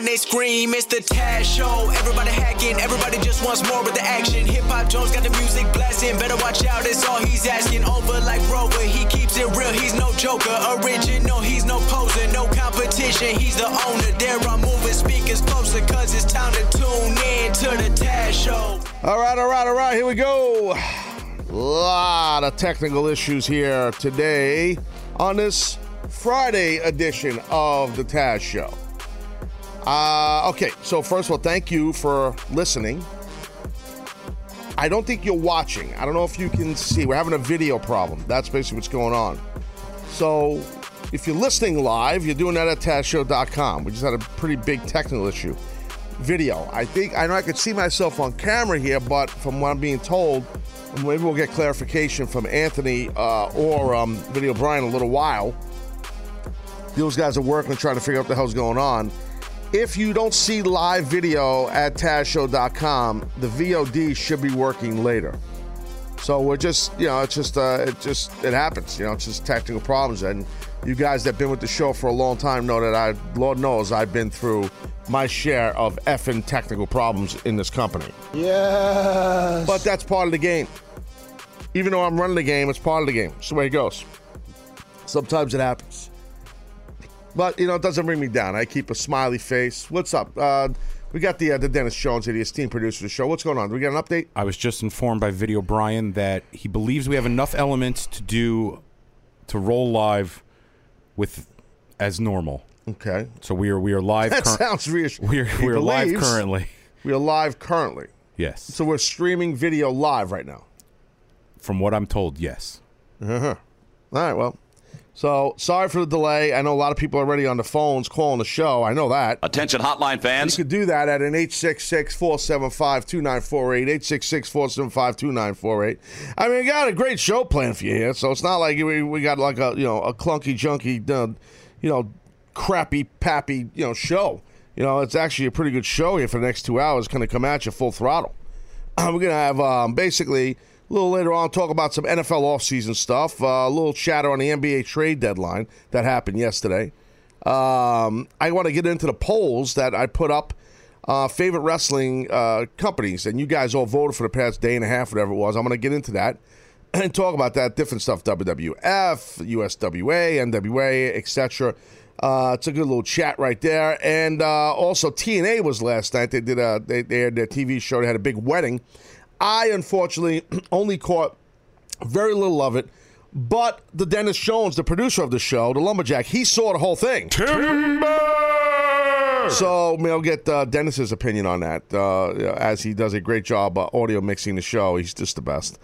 And they scream, it's the Taz Show. Everybody hacking, everybody just wants more with the action. Hip Hop Jones got the music blasting, better watch out, that's all he's asking. Over like Rover, he keeps it real, he's no joker. Original, he's no poser, no competition, he's the owner. There I'm moving speakers closer, cause it's time to tune in to the Taz Show. All right, all right, all right. Here we go. A lot of technical issues here today on this Friday edition of the Taz Show. Uh, okay, so first of all, thank you for listening. I don't think you're watching. I don't know if you can see. We're having a video problem. That's basically what's going on. So if you're listening live, you're doing that at TazShow.com. We just had a pretty big technical issue. Video. I think I know I could see myself on camera here, but from what I'm being told, maybe we'll get clarification from Anthony uh, or um, Video Brian in a little while. Those guys are working trying to figure out what the hell's going on. If you don't see live video at TazShow.com, the VOD should be working later. So we're just, you know, it's just, uh, it just, it happens. You know, it's just technical problems. And you guys that've been with the show for a long time know that I, Lord knows, I've been through my share of effing technical problems in this company. Yes. But that's part of the game. Even though I'm running the game, it's part of the game. It's the way it goes. Sometimes it happens. But, you know, it doesn't bring me down. I keep a smiley face. What's up? Uh, we got the uh, the Dennis Jones here, the esteemed producer of the show. What's going on? Do we get an update? I was just informed by Video Brian that he believes we have enough elements to do to roll live with as normal. Okay. So we are we are live. That cur- sounds reassuring. We are we are live currently. We are live currently. Yes. So we're streaming video live right now. From what I'm told, yes. Uh-huh. All right, well. So sorry for the delay. I know a lot of people are already on the phones calling the show. I know that. Attention hotline fans. You could do that at an 866-475-2948, 866-475-2948. I mean, we got a great show planned for you here, so it's not like we, we got like a, you know, a clunky, junky, uh, you know, crappy, pappy, you know, show. You know, it's actually a pretty good show here for the next two hours, going to come at you full throttle. We're going to have um, basically a little later on talk about some NFL offseason stuff, uh, a little chatter on the NBA trade deadline that happened yesterday. Um, I want to get into the polls that I put up, uh, favorite wrestling uh, companies, and you guys all voted for the past day and a half, whatever it was. I'm going to get into that and talk about that different stuff: WWF, USWA, NWA, etc. Uh, it's a good little chat right there, and uh, also TNA was last night. They did a they, they had their TV show. They had a big wedding. I unfortunately only caught very little of it. But the Dennis Jones, the producer of the show, the lumberjack, he saw the whole thing. Timber. So I'll get uh, Dennis's opinion on that, uh, as he does a great job uh, audio mixing the show. He's just the best.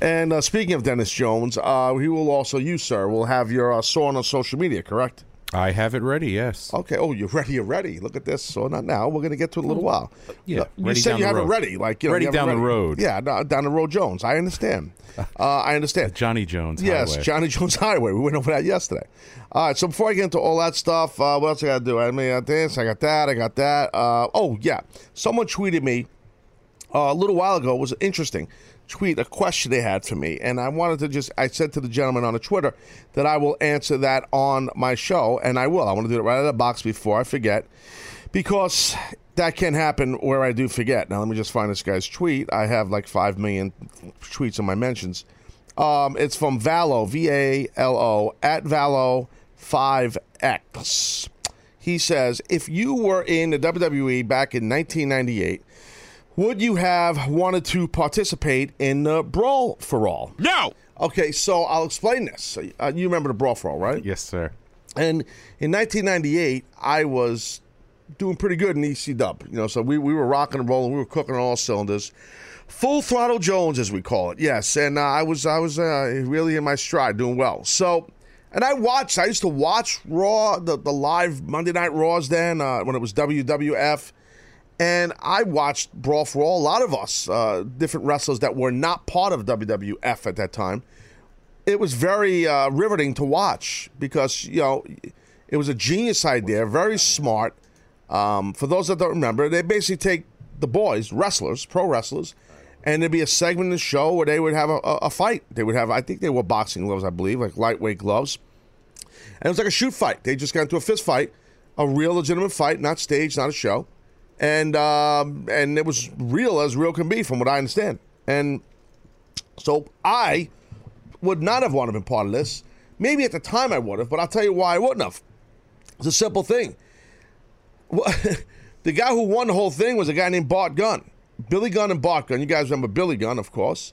And uh, speaking of Dennis Jones, uh, he will also, you sir, will have your uh, saw on social media, correct? I have it ready. Yes. Okay. Oh, you're ready. You're ready. Look at this. So not now. We're gonna get to it in a little while. yeah, You ready said down you the have it ready, like you know, Ready you have it down the road. Yeah, no, down the road, Jones. I understand. Uh, I understand. Johnny Jones. Yes, Highway. Johnny Jones Highway. We went over that yesterday. All right, so before I get into all that stuff, uh, what else I got to do? I mean, I got this, I got that, I got that. Uh, oh, yeah. Someone tweeted me uh, a little while ago. It was interesting. Tweet a question they had for me, and I wanted to just. I said to the gentleman on the Twitter that I will answer that on my show, and I will. I want to do it right out of the box before I forget, because that can happen where I do forget. Now let me just find this guy's tweet. I have like five million tweets in my mentions. Um, it's from Valo, V A L O, at Valo 5X. He says, if you were in the WWE back in 1998, would you have wanted to participate in the Brawl for All? No. Okay, so I'll explain this. Uh, you remember the Brawl for All, right? Yes, sir. And in 1998, I was doing pretty good in ECW. You know, so we, we were rocking and rolling. We were cooking on all cylinders. Full throttle Jones, as we call it. Yes, and uh, I was I was uh, really in my stride, doing well. So, and I watched. I used to watch Raw, the, the live Monday Night Raws then uh, when it was WWF. And I watched Brawl for All. A lot of us, uh, different wrestlers that were not part of WWF at that time, it was very uh, riveting to watch because you know it was a genius idea, very smart. Um, for those that don't remember, they basically take the boys, wrestlers, pro wrestlers, and there'd be a segment in the show where they would have a, a, fight. They would have, I think they were boxing gloves, I believe, like lightweight gloves, and it was like a shoot fight. They just got into a fist fight, a real legitimate fight, not staged, not a show, and um, and it was real as real can be, from what I understand. And so I would not have wanted to be part of this. Maybe at the time I would have, but I'll tell you why I wouldn't have. It's a simple thing. the guy who won the whole thing was a guy named Bart Gunn. Billy Gunn and Bart Gunn. You guys remember Billy Gunn, of course,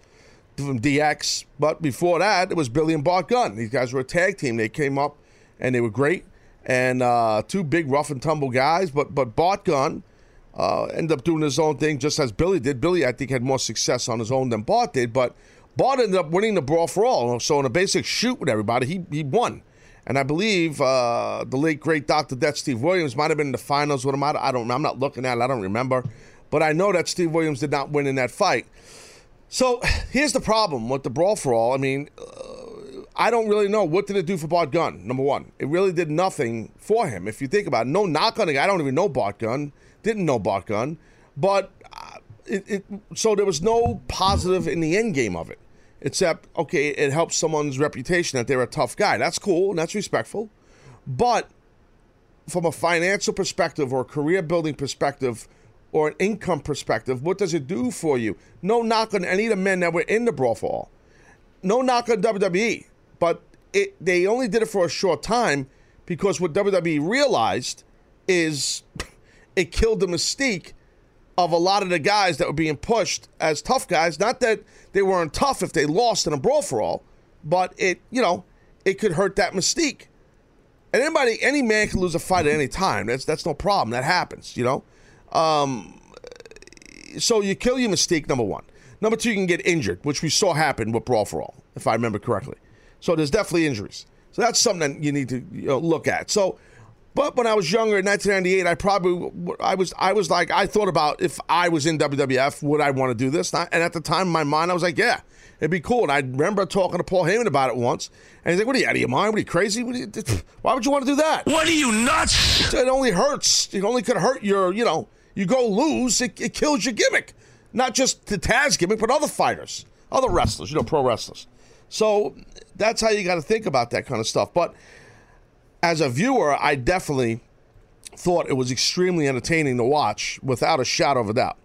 from DX. But before that, it was Billy and Bart Gunn. These guys were a tag team. They came up and they were great. And uh, two big rough and tumble guys. But but Bart Gunn uh, ended up doing his own thing just as Billy did. Billy, I think, had more success on his own than Bart did. But Bart ended up winning the brawl for all. So in a basic shoot with everybody, he, he won. And I believe uh, the late great Dr. Death Steve Williams might have been in the finals with him. I don't, I don't. I'm not looking at it. I don't remember. But I know that Steve Williams did not win in that fight. So here's the problem with the brawl for all. I mean, uh, I don't really know what did it do for Bart Gunn. Number one, it really did nothing for him. If you think about it, no knock on the guy. I don't even know Bart Gunn. Didn't know Bart Gunn, but uh, it, it, so there was no positive in the end game of it except okay, it helps someone's reputation that they're a tough guy. That's cool and that's respectful. But from a financial perspective or career building perspective or an income perspective, what does it do for you? No knock on any of the men that were in the brawl for all. No knock on WWE, but it, they only did it for a short time because what WWE realized is it killed the mystique of a lot of the guys that were being pushed as tough guys. Not that they weren't tough if they lost in a brawl for all, but it, you know, it could hurt that mystique. And anybody, any man can lose a fight at any time. That's that's no problem. That happens, you know. Um, so you kill your mystique. Number one. Number two, you can get injured, which we saw happen with brawl for all, if I remember correctly. So there's definitely injuries. So that's something that you need to you know, look at. So but when I was younger in 1998, I probably I was I was like I thought about if I was in WWF, would I want to do this? And at the time, in my mind, I was like, yeah, it'd be cool. And I remember talking to Paul Heyman about it once, and he's like, "What are you out of your mind? What are you crazy? You, why would you want to do that? What are you nuts? It only hurts. It only could hurt your, you know, you go lose, it, it kills your gimmick, not just the Taz gimmick, but other fighters, other wrestlers, you know, pro wrestlers. So that's how you got to think about that kind of stuff. But as a viewer, I definitely thought it was extremely entertaining to watch without a shadow of a doubt.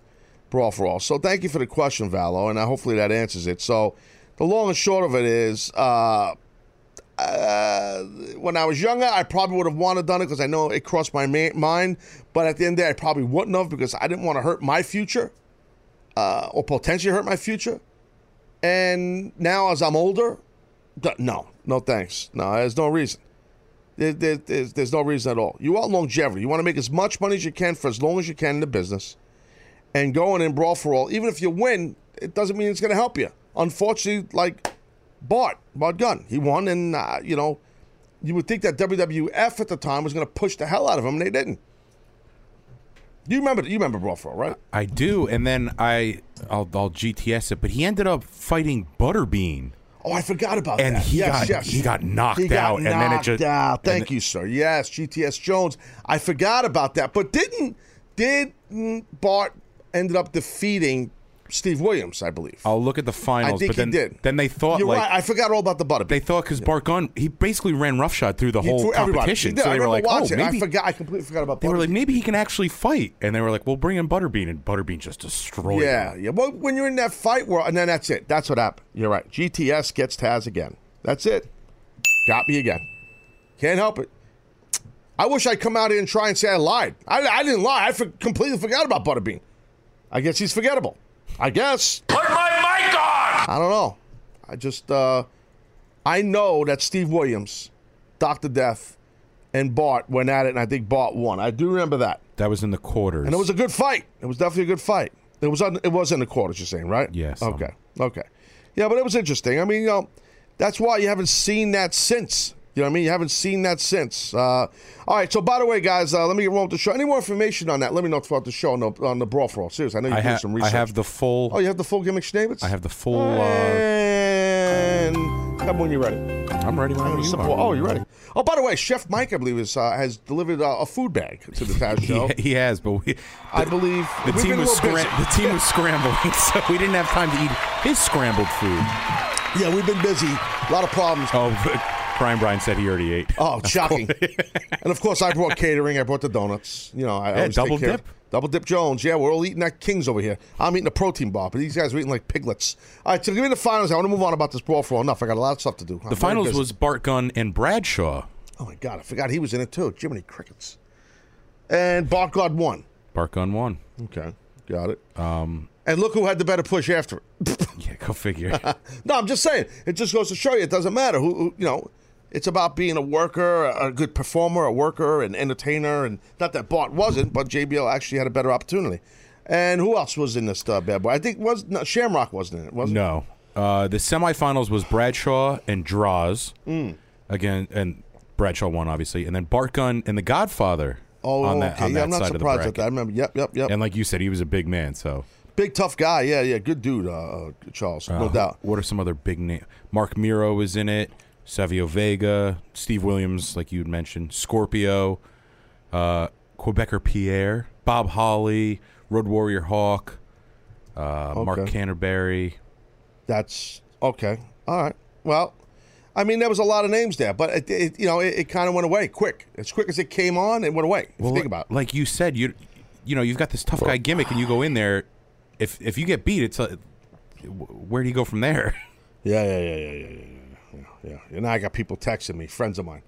Brawl for all. So thank you for the question, Valo, and hopefully that answers it. So the long and short of it is, uh, uh, when I was younger, I probably would have wanted to done it because I know it crossed my ma- mind. But at the end of the day, I probably wouldn't have because I didn't want to hurt my future uh, or potentially hurt my future. And now, as I'm older, no, no thanks. No, there's no reason. There, there, there's, there's no reason at all. You want longevity. You want to make as much money as you can for as long as you can in the business and going in brawl for all. Even if you win, it doesn't mean it's going to help you. Unfortunately, like Bart, Bart Gunn, he won, and, uh, you know, you would think that WWF at the time was going to push the hell out of him, and they didn't. You remember? You remember Brawl for All, right? I do, and then I I'll, I'll GTS it, but he ended up fighting Butterbean. Oh, I forgot about And that. he yes, got- yes. he got knocked He got out, and then it just- out. and Thank you, sir. Yes, GTS Jones. I forgot about that. But didn't did Bart ended up defeating Steve Williams? I believe. I'll look at the finals, I think but then he did. then they thought You're like right. I forgot all about the butter. they thought because Bart Gunn he basically ran roughshod through the He whole competition, so I they were like, oh, maybe I forgot. I completely forgot about. they were like maybe he can actually fight, and they were like, we'll bring in Butterbean, and Butterbean just destroyed Yeah, him. yeah. Well, when you're in that fight world, and then that's it. That's what happened. You're right. GTS gets Taz again. That's it. Got me again. Can't help it. I wish I'd come out here and try and say I lied. I, I didn't lie. I for, completely forgot about Butterbean. I guess he's forgettable. I guess. Put my mic on! I don't know. I just, uh, I know that Steve Williams, Dr. Death, and Bart went at it, and I think Bart won. I do remember that. That was in the quarters, And it was a good fight. It was definitely a good fight. It was on, it was in the quarters, you're saying, right? Yes. Okay. Okay. Yeah, but it was interesting. I mean, you know, that's why you haven't seen that since. You know what I mean? You haven't seen that since. Uh, all right. So, by the way, guys, uh, let me get rolling with the show. Any more information on that? Let me know throughout the show on the, on the brawl for all. Seriously, I know you I, ha- some research. I have the full. oh, you have the full gimmick Schnaebitz? I have the full. Uh, And Come when you're ready. I'm ready whenever you Simple- are. Oh, you're ready. Oh, by the way, Chef Mike, I believe, is, uh, has delivered uh, a food bag to the Taz show. He, he has, but we, I believe the team was busy. scram- the team was scrambling, so we didn't have time to eat his scrambled food. Yeah, we've been busy. A lot of problems. Oh, but Brian Brian said he already ate. Oh, shocking! and of course, I brought catering. I brought the donuts. You know, I Yeah, always take double care- dip. Double dip Jones. Yeah, we're all eating that Kings over here. I'm eating a protein bar, but these guys are eating like piglets. All right, so give me the finals. I want to move on about this brawl for enough. I got a lot of stuff to do. I'm the finals was Bart Gunn and Bradshaw. Oh my god, I forgot he was in it too. Jiminy crickets. And Bart God won. Bart Gunn won. Okay, got it. Um, and look who had the better push after it. Yeah, go figure. No, I'm just saying. It just goes to show you it doesn't matter who, who you know. It's about being a worker, a good performer, a worker, an entertainer, and not that Bart wasn't, but JBL actually had a better opportunity. And who else was in this uh, bad boy? I think was no, Shamrock wasn't in it, wasn't no. Uh, the semifinals was Bradshaw and Droz. Mm. Again, and Bradshaw won, obviously. And then Bart Gunn and The Godfather Oh, on that, okay. on yeah, that I'm not side of the surprised at that. I remember. Yep, yep, yep. And like you said, he was a big man, so. Big tough guy. Yeah, yeah. Good dude, uh, uh, Charles. no Uh, doubt. What are some other big names? Marc Mero was in it. Savio Vega, Steve Williams, like you had mentioned, Scorpio, uh, Quebecer Pierre, Bob Holly, Road Warrior Hawk, uh, Mark Canterbury. That's okay. All right. Well, I mean, there was a lot of names there, but it, it you know, it, it kind of went away quick. As quick as it came on, it went away. You think about it. like you said, you you know you've got this tough guy gimmick, and you go in there. If if you get beat, it's a, where do you go from there? Yeah, yeah, yeah, yeah, yeah, yeah, yeah, yeah. And I got people texting me, friends of mine.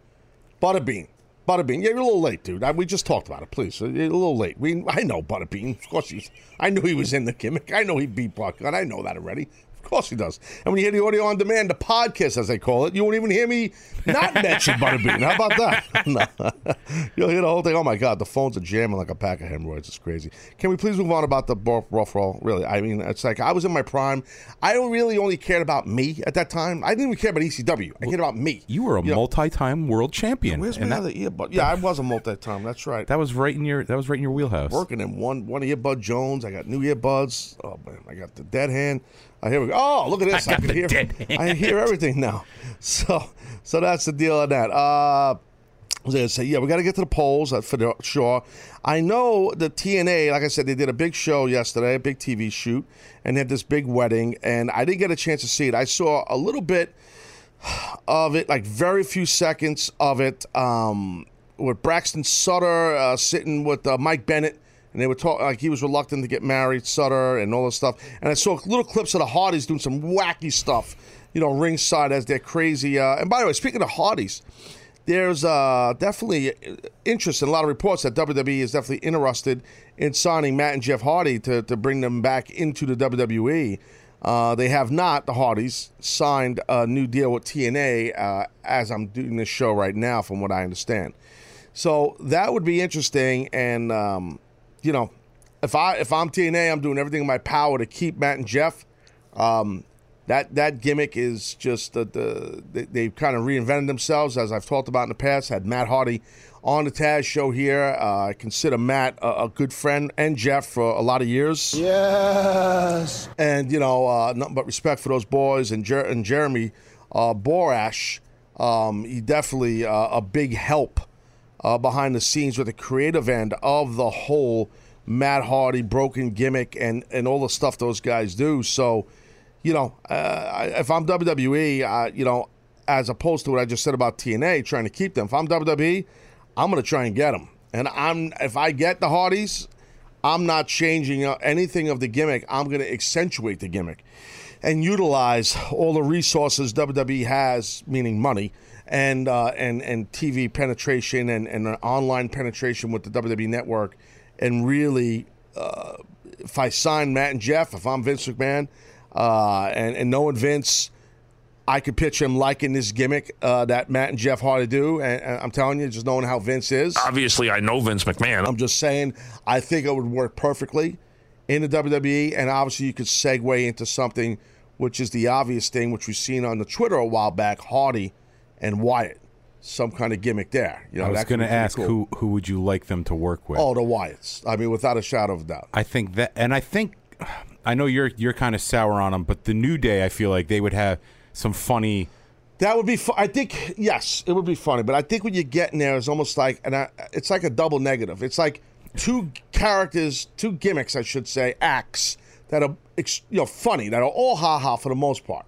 Butterbean, Butterbean. Yeah, you're a little late, dude. I, we just talked about it. Please, uh, you're a little late. We, I know Butterbean. Of course he's. I knew he was in the gimmick. I know he beat Buck, I know that already. Of course he does. And when you hear the audio on demand, the podcast, as they call it, you won't even hear me not mention Butterbean. How about that? You'll hear the whole thing. Oh my God, the phones are jamming like a pack of hemorrhoids. It's crazy. Can we please move on about the rough roll? Really, I mean, it's like I was in my prime. I don't really only cared about me at that time. I didn't even care about ECW. I cared about me. You were a know, multi-time world champion, Where's my that, other earbud? Yeah, I was a multi-time. That's right. that was right in your that was right in your wheelhouse. working in one one earbud Jones. I got new earbuds. Oh man, I got the dead hand. Oh, here we go. Oh, look at this! I, got can hear. I hear everything now. So, so that's the deal on that. Uh, I was gonna say, yeah, we got to get to the polls for sure. I know the TNA, like I said, they did a big show yesterday, a big TV shoot, and they had this big wedding, and I didn't get a chance to see it. I saw a little bit of it, like very few seconds of it, um, with Braxton Sutter uh, sitting with uh, Mike Bennett, and they were talking like he was reluctant to get married, Sutter, and all this stuff. And I saw little clips of the Hardys doing some wacky stuff, you know, ringside as they're crazy. Uh, and by the way, speaking of Hardys, there's uh, definitely interest in a lot of reports that WWE is definitely interested in signing Matt and Jeff Hardy to, to bring them back into the WWE. Uh, they have not, the Hardys, signed a new deal with TNA uh, as I'm doing this show right now, from what I understand. So that would be interesting. And, um, you know, if, I, if I'm TNA, I'm doing everything in my power to keep Matt and Jeff. Um, that that gimmick is just the, the they, they've kind of reinvented themselves as I've talked about in the past. Had Matt Hardy on the Taz show here. Uh, I consider Matt a, a good friend and Jeff for a lot of years. Yes. And you know, uh, nothing but respect for those boys and, Jer- and Jeremy uh, Borash. Um, he definitely uh, a big help uh, behind the scenes with the creative end of the whole Matt Hardy broken gimmick and and all the stuff those guys do. So, you know, uh, if I'm WWE, uh, you know, as opposed to what I just said about TNA trying to keep them, if I'm WWE, I'm going to try and get them. And I'm if I get the Hardys, I'm not changing uh, anything of the gimmick. I'm going to accentuate the gimmick and utilize all the resources WWE has, meaning money, and uh, and and TV penetration and and online penetration with the WWE network, and really, uh, if I sign Matt and Jeff, if I'm Vince McMahon, uh, and and knowing Vince. I could pitch him liking this gimmick uh, that Matt and Jeff Hardy do, and, and I'm telling you, just knowing how Vince is. Obviously, I know Vince McMahon. I'm just saying, I think it would work perfectly in the WWE, and obviously you could segue into something which is the obvious thing, which we've seen on the Twitter a while back: Hardy and Wyatt, some kind of gimmick there. You know, I was going to ask cool. who who would you like them to work with? Oh, the Wyatts. I mean, without a shadow of a doubt. I think that, and I think, I know you're you're kind of sour on them, but the New Day, I feel like they would have some funny That would be. Fu- I think yes, it would be funny. But I think what you're getting there is almost like, and I, it's like a double negative. It's like two characters, two gimmicks, I should say, acts that are you know funny that are all ha ha for the most part.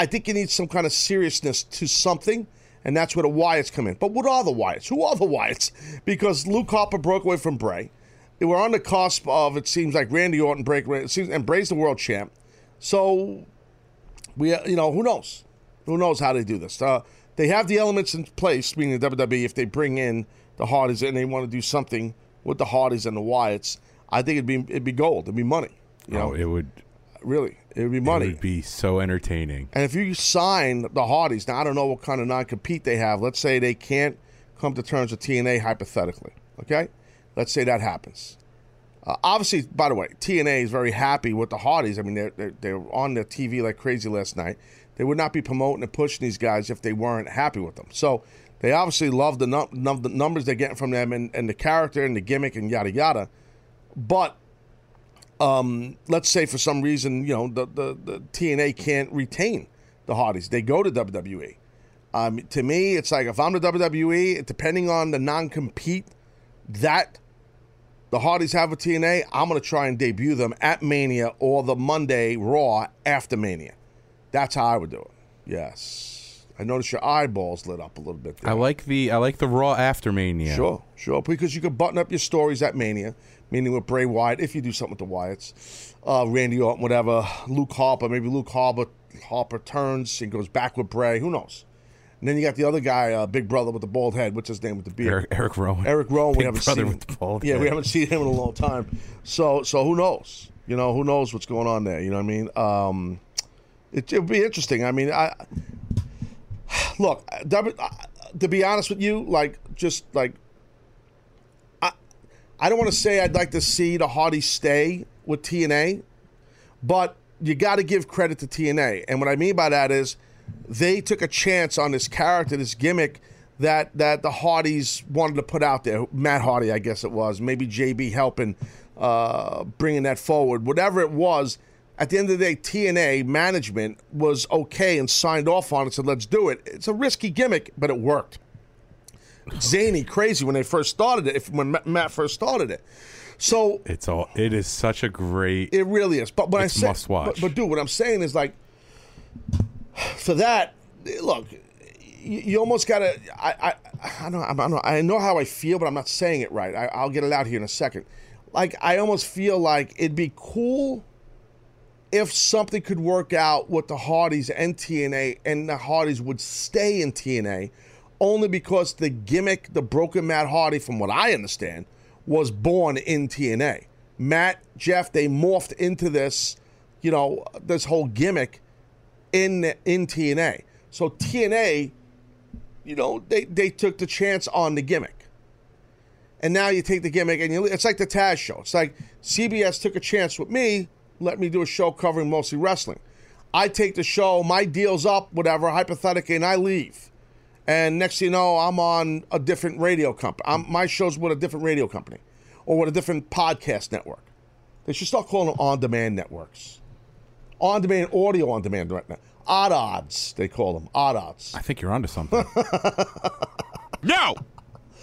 I think you need some kind of seriousness to something, and that's where the Wyatts come in. But what are the Wyatts? Who are the Wyatts? Because Luke Harper broke away from Bray. They were on the cusp of it seems like Randy Orton break, it seems, and Bray's the world champ. So we, you know, who knows? Who knows how they do this? Uh, they have the elements in place, meaning the WWE. If they bring in the Hardys and they want to do something with the Hardys and the Wyatts, I think it'd be it'd be gold. It'd be money. You know, oh, it would really, it'd be money. it would be so entertaining. And if you sign the Hardys, now I don't know what kind of non compete they have. Let's say they can't come to terms with TNA hypothetically. Okay? Let's say that happens. Uh, obviously, by the way, TNA is very happy with the Hardys. I mean, they're, they're, they're on the TV like crazy last night. They would not be promoting and pushing these guys if they weren't happy with them. So they obviously love the, num- num- the numbers they're getting from them and, and the character and the gimmick and yada yada. But um, let's say for some reason, you know, the, the, the TNA can't retain the Hardys. They go to WWE. Um, to me, it's like if I'm the WWE, depending on the non compete that the Hardys have with TNA, I'm going to try and debut them at Mania or the Monday Raw after Mania. That's how I would do it. Yes. I noticed your eyeballs lit up a little bit there. I like the I like the Raw after Mania. Sure, sure. Because you could button up your stories at Mania, meaning with Bray Wyatt, if you do something with the Wyatts, uh, Randy Orton, whatever, Luke Harper, maybe Luke Harper, Harper turns and goes back with Bray. Who knows? And then you got the other guy, uh, Big Brother with the bald head. What's his name with the beard? Eric, Eric Rowan. Eric Rowan. we Big haven't brother seen. with the bald yeah, we haven't seen him in a long time. So, so who knows? You know, who knows what's going on there? You know what I mean? Um, it, it'll be interesting. I mean, I look uh, to be honest with you, like just like I don't want to say I'd like to see the Hardy stay with TNA, but you got to give credit to TNA, and what I mean by that is they took a chance on this character, this gimmick that that the Hardys wanted to put out there. Matt Hardy, I guess it was, maybe JB helping uh, bringing that forward. Whatever it was, at the end of the day, TNA management was okay and signed off on it. Said, "Let's do it." It's a risky gimmick, but it worked. Zany, crazy when they first started it. If when Matt first started it, so It's all. It is such a great. it really is. But when It's I say, must watch. But, but dude, what I'm saying is like, for that, look, you, you almost gotta. I, I, I don't. I know. I know how I feel, but I'm not saying it right. I, I'll get it out here in a second. Like I almost feel like it'd be cool if something could work out with the Hardys and TNA, and the Hardys would stay in TNA, only because the gimmick, the broken Matt Hardy, from what I understand, was born in TNA. Matt, Jeff, they morphed into this, you know, this whole gimmick in in TNA. So TNA, you know, they they took the chance on the gimmick. And now you take the gimmick and you it's like the Taz show. It's like CBS took a chance with me, let me do a show covering mostly wrestling. I take the show, my deal's up, whatever, hypothetically, and I leave. And next thing you know, I'm on a different radio company. I'm, my show's with a different radio company or with a different podcast network. They should start calling them on-demand networks. On-demand audio on-demand right now. Odd odds, they call them. Odd odds. I think you're onto something. No,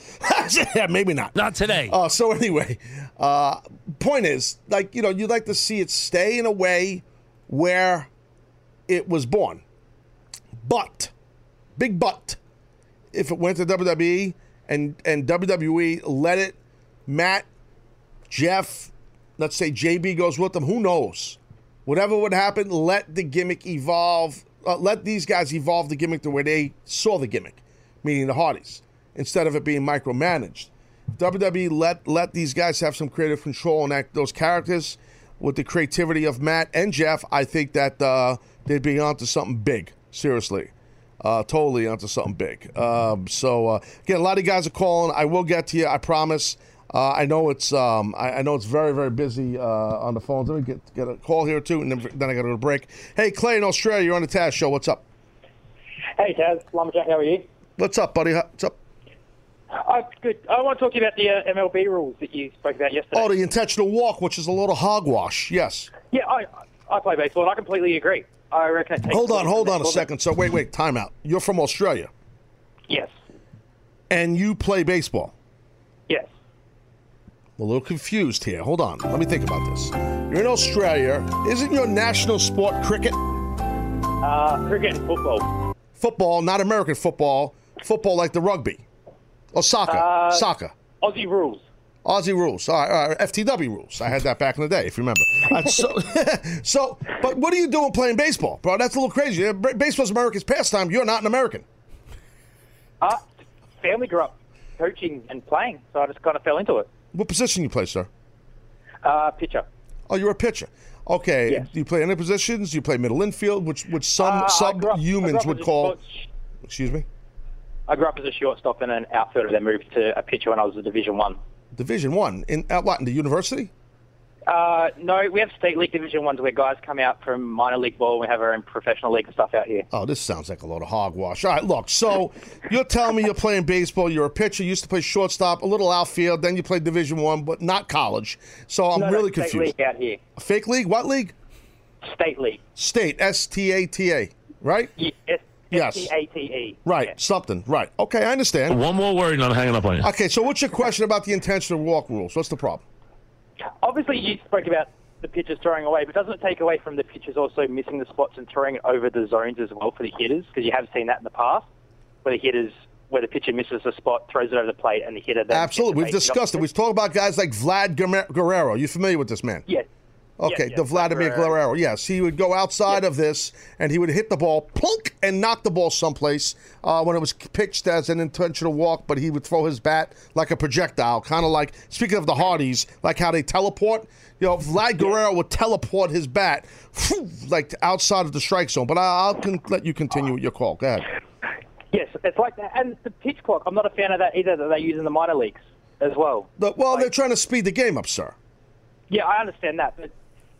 yeah, maybe not. not today. Uh, so anyway, uh, point is, like you know, you'd like to see it stay in a way where it was born, but big but if it went to WWE and and WWE let it, Matt, Jeff, let's say JB goes with them. Who knows? Whatever would happen, let the gimmick evolve. Uh, let these guys evolve the gimmick to where they saw the gimmick, meaning the Hardys, instead of it being micromanaged. WWE let let these guys have some creative control on that, those characters with the creativity of Matt and Jeff. I think that uh, they'd be onto something big. Seriously, uh, totally onto something big. Um, so uh, again, a lot of you guys are calling. I will get to you. I promise. Uh, I know it's um, I, I know it's very very busy uh, on the phones. Let me get get a call here too, and then, then I got to go to break. Hey Clay in Australia, you're on the Taz show. What's up? Hey Taz, Lumberjack, how are you? What's up, buddy? What's up? Oh, good. I want to talk to you about the uh, MLB rules that you spoke about yesterday. Oh, the intentional walk, which is a load of hogwash. Yes. yeah, I I play baseball and I completely agree. I reckon Hold on, hold on a second. So wait, wait, time out. You're from Australia Yes. and you play baseball. Yes. I'm a little confused here. Hold on. Let me think about this. You're in Australia. Isn't your national sport cricket? Uh, cricket and football. Football, not American football. Football like the rugby. Or soccer. Uh, soccer. Aussie rules. Aussie rules. All right, all right, FTW rules. I had that back in the day, if you remember. Uh, so, so, but what are you doing playing baseball, bro? That's a little crazy. Uh, Baseball's America's pastime. You're not an American. Uh, family grew up coaching and playing, so I just kind of fell into it. What position you play, sir? Uh, pitcher. Oh, you're a pitcher. Okay. Yes. Do you play any positions? Do you play middle infield, which which some Uh, I up- I subhumans would call? Excuse me. I grew up as a shortstop and an outfielder, then moved to a pitcher when I was a Division One. Division One in at what in the university? Uh, no, we have state league Division Ones where guys come out from minor league ball. We have our own professional league and stuff out here. Oh, this sounds like a lot of hogwash. All right, look. So you're telling me you're playing baseball. You're a pitcher. You used to play shortstop, a little outfield. Then you played Division One, but not college. So I'm No, no, really state confused. league out here. Fake league? What league? State league. State. S T A T A. Right. Ye- S- Yes. S-T-A-T-E. Right. Yeah. Something. Right. Okay, I understand. One more word and I'm hanging up on you. Okay, so what's your question about the intentional walk rules? What's the problem? Obviously, you spoke about the pitchers throwing away, but doesn't it take away from the pitchers also missing the spots and throwing it over the zones as well for the hitters? Because you have seen that in the past, where the hitters, where the pitcher misses a spot, throws it over the plate, and the hitter then Absolutely. We've gets to make discussed it. opposite. We've talked about guys like Vlad Guerre- Guerrero. You familiar with this man? Yes. Okay, the Vladimir Guerrero. Yes, he would go outside of this and he would hit the ball, plunk, and knock the ball someplace uh, when it was pitched as an intentional walk. But he would throw his bat like a projectile, kind of like speaking of the Hardys, like how they teleport. You know, Vlad Guerrero would teleport his bat phew, like outside of the strike zone. But I, I'll con- let you continue with your call. Go ahead. Yes, it's like that. And the pitch clock, I'm not a fan of that either, that they use in the minor leagues as well. The- well, they're trying to speed the game up, sir. Yeah, I understand that, but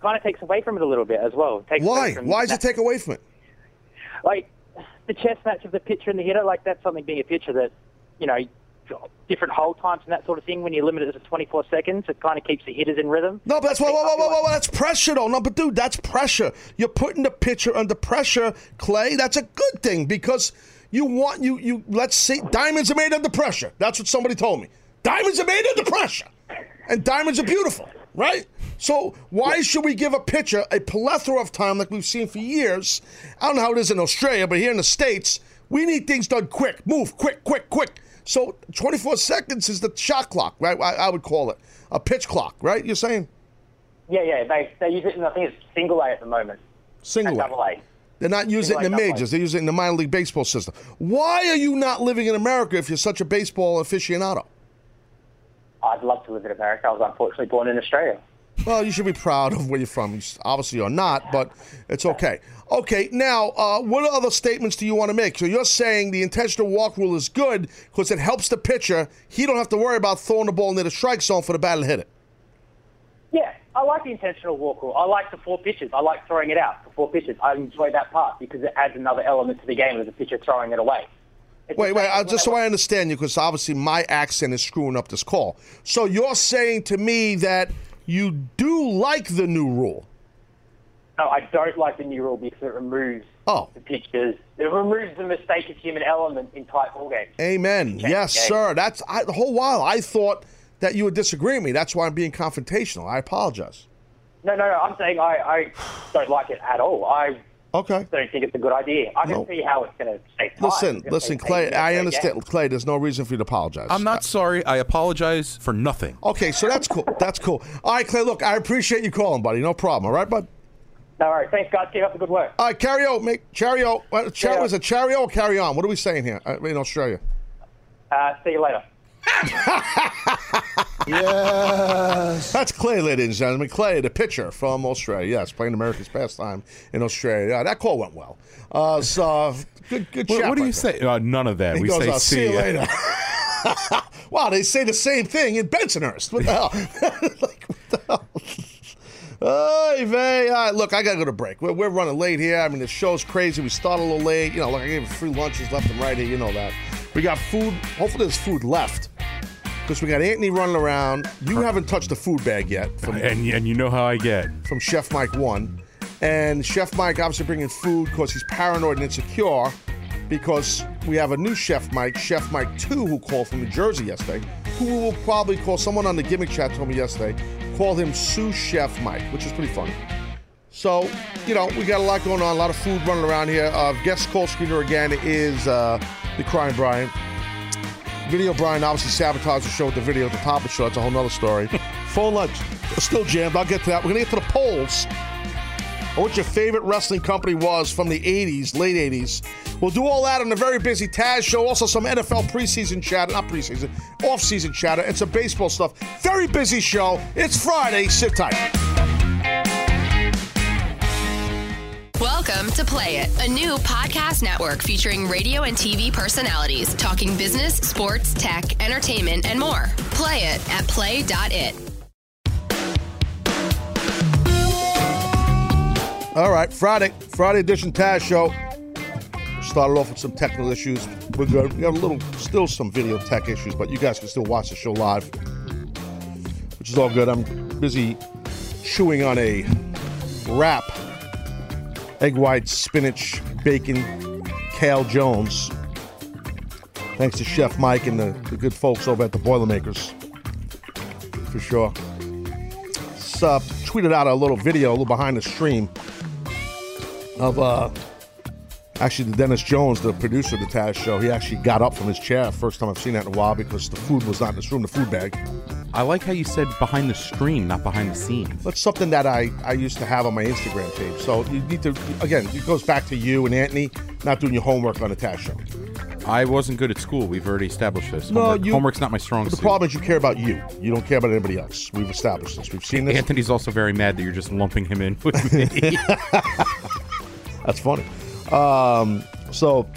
kind of takes away from it a little bit as well. Takes Why? Why does it take away from it? like the chess match of the pitcher and the hitter, like that's something being a pitcher that, you know, different hold times and that sort of thing. When you limit it to 24 seconds, it kind of keeps the hitters in rhythm. No, but that's whoa, whoa, whoa, whoa, whoa, whoa, that's pressure though. No, but dude, that's pressure. You're putting the pitcher under pressure, Clay. That's a good thing because you want you you let's see diamonds are made under pressure. That's what somebody told me. Diamonds are made under pressure. And diamonds are beautiful, right? So why should we give a pitcher a plethora of time like we've seen for years? I don't know how it is in Australia, but here in the States, we need things done quick. Move, quick, quick, quick. So 24 seconds is the shot clock, right? I, I would call it a pitch clock, right? You're saying Yeah, yeah, they they use it in I think it's single A at the moment. single A. double A. They're not using it in the Single A, double A. majors. They use it in the minor league baseball system. Why are you not living in America if you're such a baseball aficionado? I'd love to live in America. I was unfortunately born in Australia. Well, you should be proud of where you're from. Obviously, you're not, but it's okay. Okay, now, uh, what other statements do you want to make? So you're saying the intentional walk rule is good because it helps the pitcher. He don't have to worry about throwing the ball near the strike zone for the batter to hit it. Yeah, I like the intentional walk rule. I like the four pitches. I like throwing it out for four pitches. I enjoy that part because it adds another element to the game of the pitcher throwing it away. It's Wait, wait, just so I understand you, because obviously my accent is screwing up this call. So you're saying to me that you do like the new rule. No, I don't like the new rule because it removes Oh. the pitchers. It removes the mistake of human element in tight ball games. Amen. Yes, sir. That's I, the whole while I thought that you would disagree with me. That's why I'm being confrontational. I apologize. No, no, no. I'm saying I, I don't like it at all. I Okay. don't think it's a good idea. I can No. see how it's going to stay tight. Listen, listen, Clay. I Yeah, understand, Clay. There's no reason for you to apologize. I'm not sorry. I apologize for nothing. Okay, so that's cool. That's cool. All right, Clay. Look, I appreciate you calling, buddy. No problem. All right, bud. No worries. Thanks, guys. Keep up the good work. All right, carry on, mate. Cheerio. What, char- Yeah. Was it cheerio or carry on? What are we saying here uh, in Australia? Uh, see you later. Yes. That's Clay, ladies and gentlemen. Clay, the pitcher from Australia. Yes, playing America's pastime in Australia. Yeah, that call went well. Uh, so good, good What, chat what do right you there. say? Uh, none of that. He we goes, say "I'll see you ya." later. wow, they say the same thing in Bensonhurst. What the hell? like, what the hell? Oy vey. All right, look, I got to go to break. We're, we're running late here. I mean, the show's crazy. We started a little late. You know, look, I gave free lunches left and right here. You know that. We got food. Hopefully, there's food left. Because we got Anthony running around. You haven't touched the food bag yet from, And and you know how I get. from Chef Mike 1. And Chef Mike obviously bringing food because he's paranoid and insecure because we have a new Chef Mike, Chef Mike 2, who called from New Jersey yesterday, who will probably call someone on the gimmick chat told me yesterday, called him sous chef Mike, which is pretty funny. So, you know, we got a lot going on, a lot of food running around here. Uh, guest call screener again is uh, the Crying Brian. Video Brian obviously sabotaged the show with the video at the top of the show. That's a whole nother story. Phone lunch still jammed. I'll get to that. We're going to get to the polls. What your favorite wrestling company was from the 80s, late 80s. We'll do all that on a very busy Taz show. Also, some NFL preseason chatter, not preseason, off-season chatter, and some baseball stuff. Very busy show. It's Friday. Sit tight. Welcome to Play It, a new podcast network featuring radio and TV personalities talking business, sports, tech, entertainment, and more. Play it at play.it. All right, Friday, Friday edition Taz show. Started off with some technical issues. We're good. We got a little, still some video tech issues, but you guys can still watch the show live, which is all good. I'm busy chewing on a wrap egg whites, spinach, bacon, kale Jones. Thanks to Chef Mike and the, the good folks over at the Boilermakers. For sure. Uh, tweeted out a little video, a little behind the stream of uh actually the Dennis Jones, the producer of the Taz show. He actually got up from his chair. First time I've seen that in a while because the food was not in this room, the food bag. I like how you said behind the stream, not behind the scenes. That's something that I, I used to have on my Instagram page. So you need to, again, it goes back to you and Anthony not doing your homework on the Taz show. I wasn't good at school. We've already established this. No, Homework, you- homework's not my strong the suit. problem is you care about you. You don't care about anybody else. We've established this. We've seen this. Anthony's also very mad that you're just lumping him in with me. That's funny. Um, so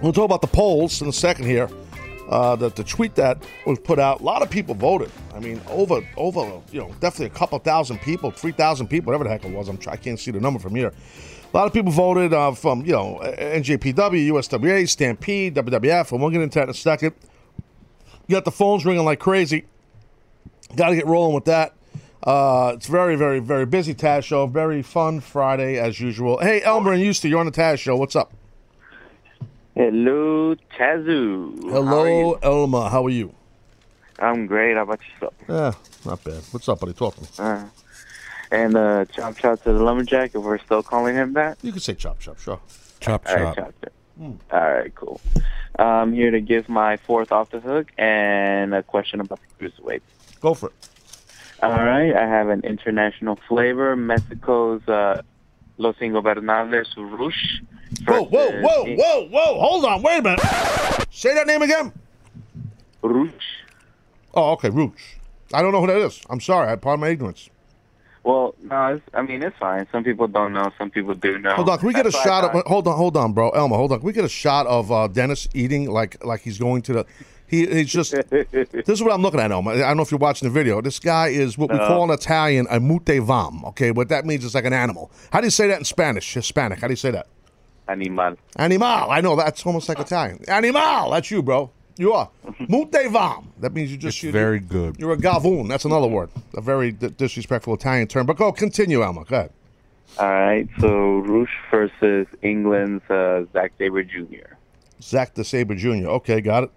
we'll talk about the polls in a second here. Uh, the, the tweet that was put out, a lot of people voted. I mean, over over you know definitely a couple thousand people, three thousand people, whatever the heck it was. I'm I can't see the number from here. A lot of people voted uh, from you know NJPW, USWA, Stampede, WWF, and we'll get into that in a second. You got the phones ringing like crazy. Got to get rolling with that. Uh, it's very, very, very busy Taz show. Very fun Friday as usual. Hey, Elmer and Houston, you're on the Taz show. What's up? Hello, Tazoo. How are Hello, you? Elma. How are you? I'm great. How about yourself? Yeah, not bad. What's up, buddy? Talk to me. Uh, and uh, chop chop to the lumberjack if we're still calling him that. You can say chop chop, sure. chop All right, chop. chop chop. All right, cool. I'm here to give my fourth off the hook and a question about the cruiserweight. Go for it. All right, I have an international flavor, Mexico's uh, Los Ingobernables Rush. Whoa, whoa, whoa, whoa, whoa. Hold on. Wait a minute. Say that name again. Rush. Oh, okay. Rooch. I don't know who that is. I'm sorry. I pardon my ignorance. Well, no, it's, I mean it's fine. Some people don't know. Some people do know. Hold on. Can we get a That's I shot of? thought- Hold on, hold on, bro. Elma, hold on. Can we get a shot of uh, Dennis eating like like he's going to the? He, he's just. this is what I'm looking at, Elma. I don't know if you're watching the video. This guy is what we No. call in Italian a mute vam. Okay, what that means is like an animal. How do you say that in Spanish? Hispanic. How do you say that? Animal. Animal. I know that's almost like Italian. Animal. That's you, bro. You are mute vam. That means you just It's you, very good. You're a gavoon. That's another word. A very d- disrespectful Italian term. But go continue, Elma. Go ahead. All right, so Roosh versus England's uh, Zack Sabre Jr. Zack the Sabre Jr. Okay, got it.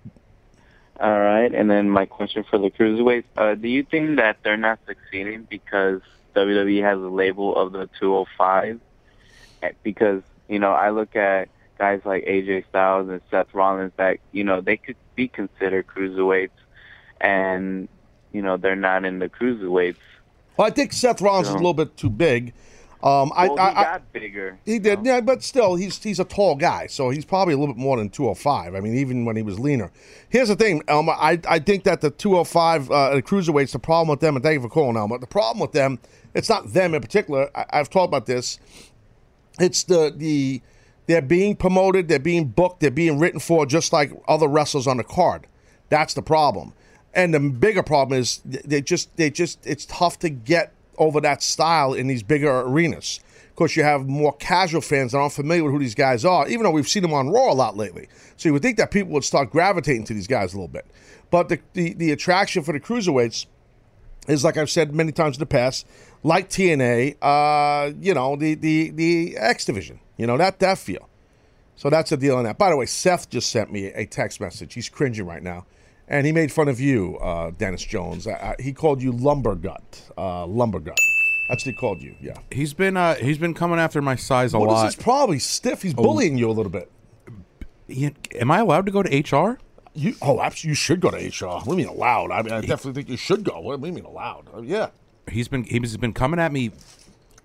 All right, and then my question for the cruiserweights: uh, Do you think that they're not succeeding because WWE has a label of the 205? Eh, Because you know, I look at guys like AJ Styles and Seth Rollins that you know they could be considered cruiserweights, and you know they're not in the cruiserweights. Well, I think Seth Rollins is a little bit too big. Um, I, Well, he I, I, got bigger. he did, yeah, but still, he's he's a tall guy, so he's probably a little bit more than 205. I mean, even when he was leaner. Here's the thing, Elma. I, I think that the 205 uh, the cruiserweights, the problem with them, and thank you for calling, Elma. The problem with them, it's not them in particular. I, I've talked about this. It's the the they're being promoted, they're being booked, they're being written for, just like other wrestlers on the card. That's the problem. And the bigger problem is they just they just it's tough to get over that style in these bigger arenas. Of course, you have more casual fans that aren't familiar with who these guys are, even though we've seen them on Raw a lot lately. So you would think that people would start gravitating to these guys a little bit. But the the, the attraction for the cruiserweights is like I've said many times in the past, like TNA, uh, you know, the the the X division, you know that that feel. So that's the deal on that. By the way, Seth just sent me a text message. He's cringing right now, and he made fun of you, uh, Dennis Jones. Uh, he called you lumbergut, uh, lumbergut. That's what he called you. Yeah. He's been uh, he's been coming after my size a What is lot. his problem? He's stiff. He's bullying you a little bit. Am I allowed to go to HR? You oh, absolutely, you should go to HR. What do you mean allowed? I mean, I definitely think you should go. What do you mean allowed? Uh, yeah. He's been he's been coming at me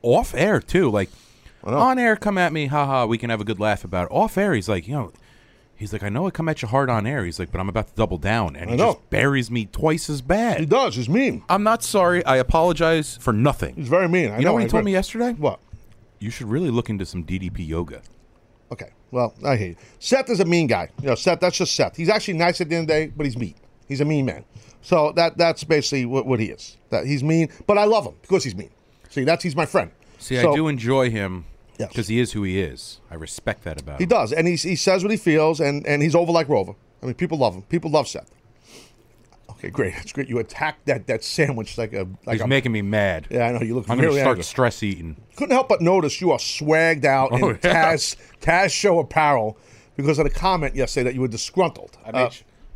off air too. Like on air, come at me, haha. We can have a good laugh about it. Off air, he's like, you know, he's like, I know I come at you hard on air. He's like, but I'm about to double down, and I he know. just buries me twice as bad. He does. He's mean. I'm not sorry. I apologize for nothing. He's very mean. I you know, know. what I he told agree. me yesterday? What? You should really look into some DDP yoga. Okay. Well, I hate it. Seth is a mean guy. You know, Seth. That's just Seth. He's actually nice at the end of the day, but he's mean. He's a mean man. So that that's basically what, what he is. That he's mean, but I love him because he's mean. See, that's he's my friend. See, So- I do enjoy him Yes. because he is who he is. I respect that about He him. He does, and he he says what he feels, and and he's over like Rover. I mean, people love him. People love Seth. Okay, great. That's great. You attacked that that sandwich like a like He's a. making me mad. yeah, I know you look I'm going to start angry. stress eating. Couldn't help but notice you are swagged out in Oh, yeah. Taz Taz show apparel because of the comment yesterday that you were disgruntled. I Uh,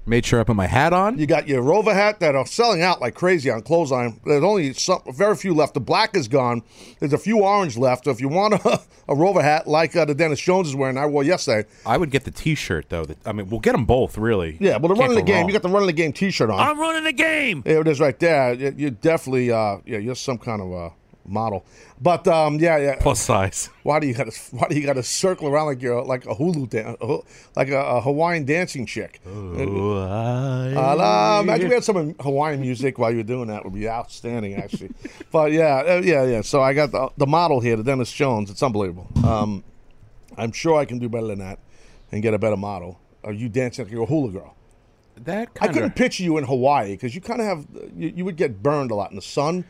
Made sure I put my hat on. You got your Rover hat that are selling out like crazy on clothesline. There's only some, very few left. The black is gone. There's a few orange left. So if you want a, a Rover hat like uh, the Dennis Jones is wearing, I wore yesterday. I would get the T-shirt though. That, I mean, we'll get them both, really. Yeah, well, the Can't running the game. wrong. You got the running the game T-shirt on. I'm running the game. There it is, right there. You- You're definitely, uh, yeah, you're some kind of uh, model. But um, yeah, yeah. plus size. Why do you got to? Why do you got to circle around like you're like a Hulu dan- like a, a Hawaiian dancing chick? Uh, imagine we had some Hawaiian music while you were doing that. Would be outstanding, actually. but yeah, uh, yeah, yeah. So I got the, the model here, the Dennis Jones. It's unbelievable. Um, I'm sure I can do better than that and get a better model. Are you dancing like you're a hula girl? That I couldn't of. picture you in Hawaii because you kind of have you, you would get burned a lot in the sun.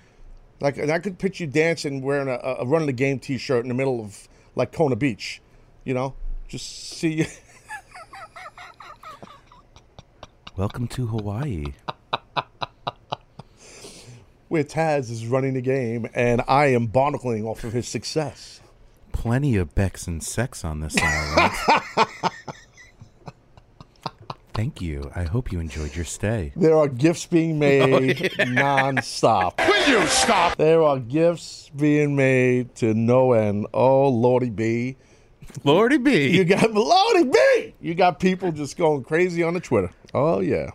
Like, and I could picture you dancing wearing a, a running the game T-shirt in the middle of like Kona Beach, you know, just see you. Welcome to Hawaii. where Taz is running the game and I am barnacling off of his success. Plenty of Becks and sex on this island. Thank you. I hope you enjoyed your stay. There are gifts being oh, made nonstop. Will you stop? There are gifts being made to no end. Oh, Lordy B. Lordy B. You got Lordy B. You got people just going crazy on the Twitter. Oh, yeah.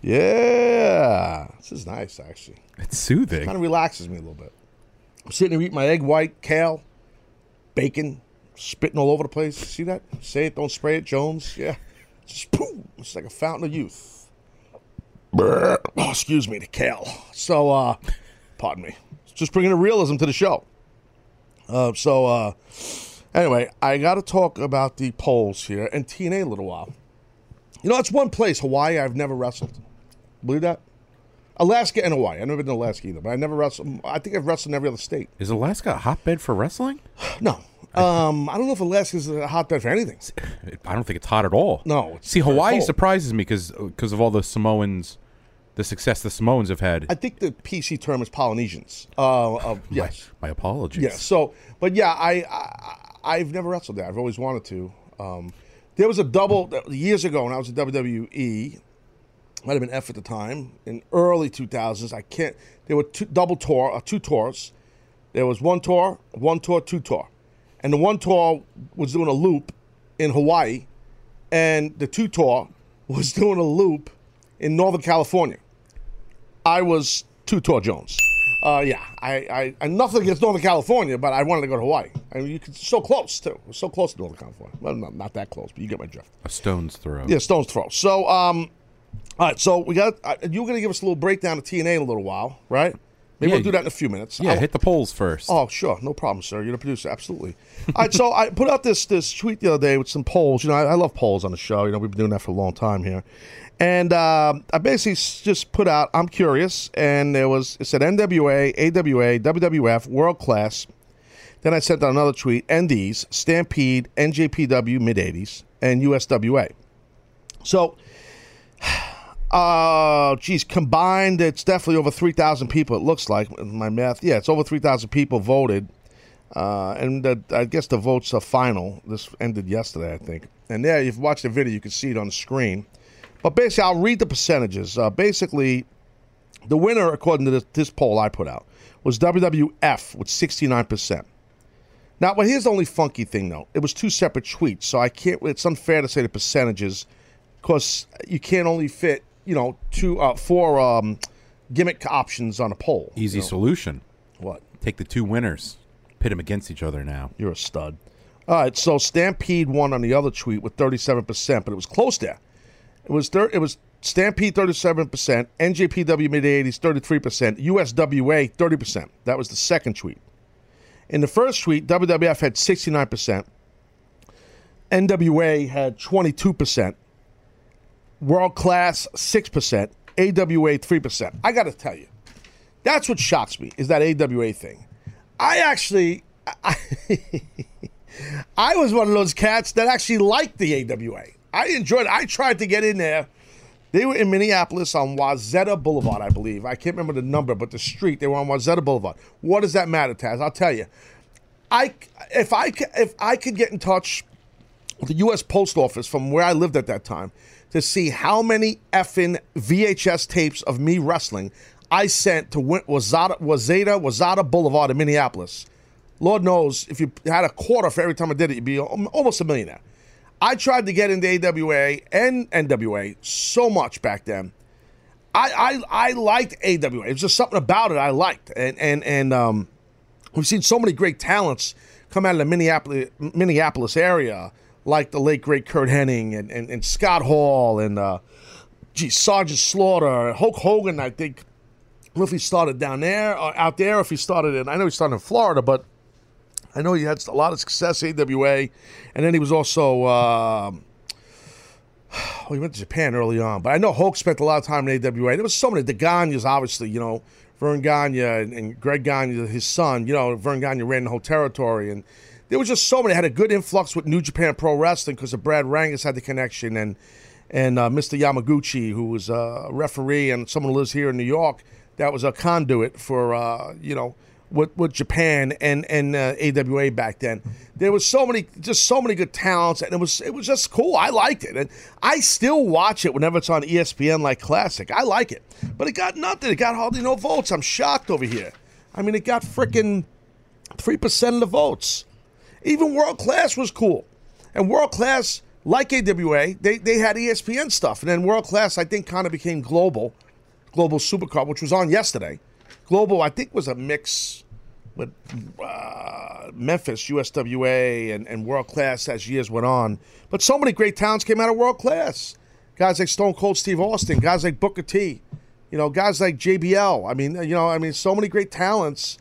Yeah. This is nice, actually. it's soothing. Kind of relaxes me a little bit. I'm sitting here eating my egg white, kale, bacon, spitting all over the place. See that? Say it, don't spray it, Jones. Yeah. Just boom. It's like a fountain of youth. Oh, excuse me, the kale. So, uh, pardon me. Just bringing a realism to the show. Uh, so, uh, anyway, I got to talk about the polls here and TNA a little while. You know, it's one place, Hawaii, I've never wrestled. Believe that? Alaska and Hawaii. I've never been to Alaska either, but I never wrestled. I think I've wrestled in every other state. Is Alaska a hotbed for wrestling? No. Um, I don't know if Alaska's a hotbed for anything. I don't think it's hot at all. No, See, Hawaii cold. surprises me because of all the Samoans, the success the Samoans have had. I think the PC term is Polynesians. Uh, uh, yes. My apologies. Yeah. So, but yeah, I, I I've never wrestled there. I've always wanted to. Um, there was a double years ago when I was at WWE. Might have been F at the time in early 2000s. I can't. There were two double tour, uh, two tours. There was one tour, one tour, two tour, and the one tour was doing a loop in Hawaii, and the two tour was doing a loop in Northern California. I was two tour Jones. Uh, yeah, I, I, nothing against Northern California, but I wanted to go to Hawaii. I mean, you could so close too. So close to Northern California. Well, not, not that close, but you get my drift. A stone's throw. Yeah, stone's throw. So, um, all right. So we got uh, you were going to give us a little breakdown of TNA in a little while, right? Maybe Yeah, we'll do that in a few minutes. Yeah, I'll- hit the polls first. Oh, sure, no problem, sir. You're the producer, absolutely. All right, so I put out this this tweet the other day with some polls. You know, I, I love polls on the show. You know, we've been doing that for a long time here, and um I basically just put out. I'm curious, and there was it said NWA, AWA, WWF, World Class. Then I sent out another tweet: NDs, Stampede, NJPW, mid '80s, and USWA. So Uh, geez, combined, it's definitely over 3,000 people, it looks like, my math. Yeah, it's over 3,000 people voted. Uh, and the, I guess the votes are final. This ended yesterday, I think. And there, if you watch the video, you can see it on the screen. But basically, I'll read the percentages. Uh, basically, the winner, according to this, this poll I put out, was WWF with 69%. Now, but here's the only funky thing, though. It was two separate tweets, so I can't. It's unfair to say the percentages, because you can't only fit, you know, two, uh, four um, gimmick options on a poll. Easy you know? solution. What? Take the two winners, pit them against each other now. You're a stud. All right, so Stampede won on the other tweet with 37%, but it was close there. It was thir- it was Stampede 37%, NJPW mid 80s 33%, USWA 30%. That was the second tweet. In the first tweet, WWF had 69%, NWA had 22%, World Class 6%, AWA 3%. I got to tell you, that's what shocks me is that AWA thing. I actually I, I was one of those cats that actually liked the AWA. I enjoyed it. I tried to get in there. They were in Minneapolis on Wayzata Boulevard, I believe. I can't remember the number, but the street they were on Wayzata Boulevard. What does that matter, Taz? I'll tell you. I if I if I could get in touch with the U.S. Post Office from where I lived at that time to see how many effing VHS tapes of me wrestling I sent to Wayzata Wayzata Wayzata Boulevard in Minneapolis. Lord knows if you had a quarter for every time I did it, you'd be almost a millionaire. I tried to get into AWA and NWA so much back then. I I, I liked AWA. It was just something about it I liked, and and and um, we've seen so many great talents come out of the Minneapolis Minneapolis area, like the late great Curt Hennig and and, and Scott Hall and uh, gee Sergeant Slaughter, Hulk Hogan. I think. I don't know if he started down there or out there, if he started in. I know he started in Florida, but I know he had a lot of success AWA, and then he was also. um well, he went to Japan early on, but I know Hulk spent a lot of time in AWA. There was so many. The obviously, you know, Verne Gagne and, and Greg Gagne, his son. You know, Verne Gagne ran the whole territory, and there was just so many. Had a good influx with New Japan Pro Wrestling because of Brad Rheingans had the connection, and and uh, Mr. Yamaguchi, who was a referee and someone who lives here in New York, that was a conduit for uh, you know with, with Japan and and uh, AWA back then. There was so many, just so many good talents, and it was it was just cool. I liked it, and I still watch it whenever it's on ESPN like Classic. I like it, but it got nothing. It got hardly no votes. I'm shocked over here. I mean, it got freaking three percent of the votes. Even World Class was cool, and World Class, like AWA, they they had ESPN stuff, and then World Class, I think, kind of became global, Global Supercard, which was on yesterday. Global, I think, was a mix with uh, Memphis, USWA, and, and World Class as years went on. But so many great talents came out of World Class. Guys like Stone Cold Steve Austin, guys like Booker T, you know, guys like JBL. I mean, you know, I mean, so many great talents,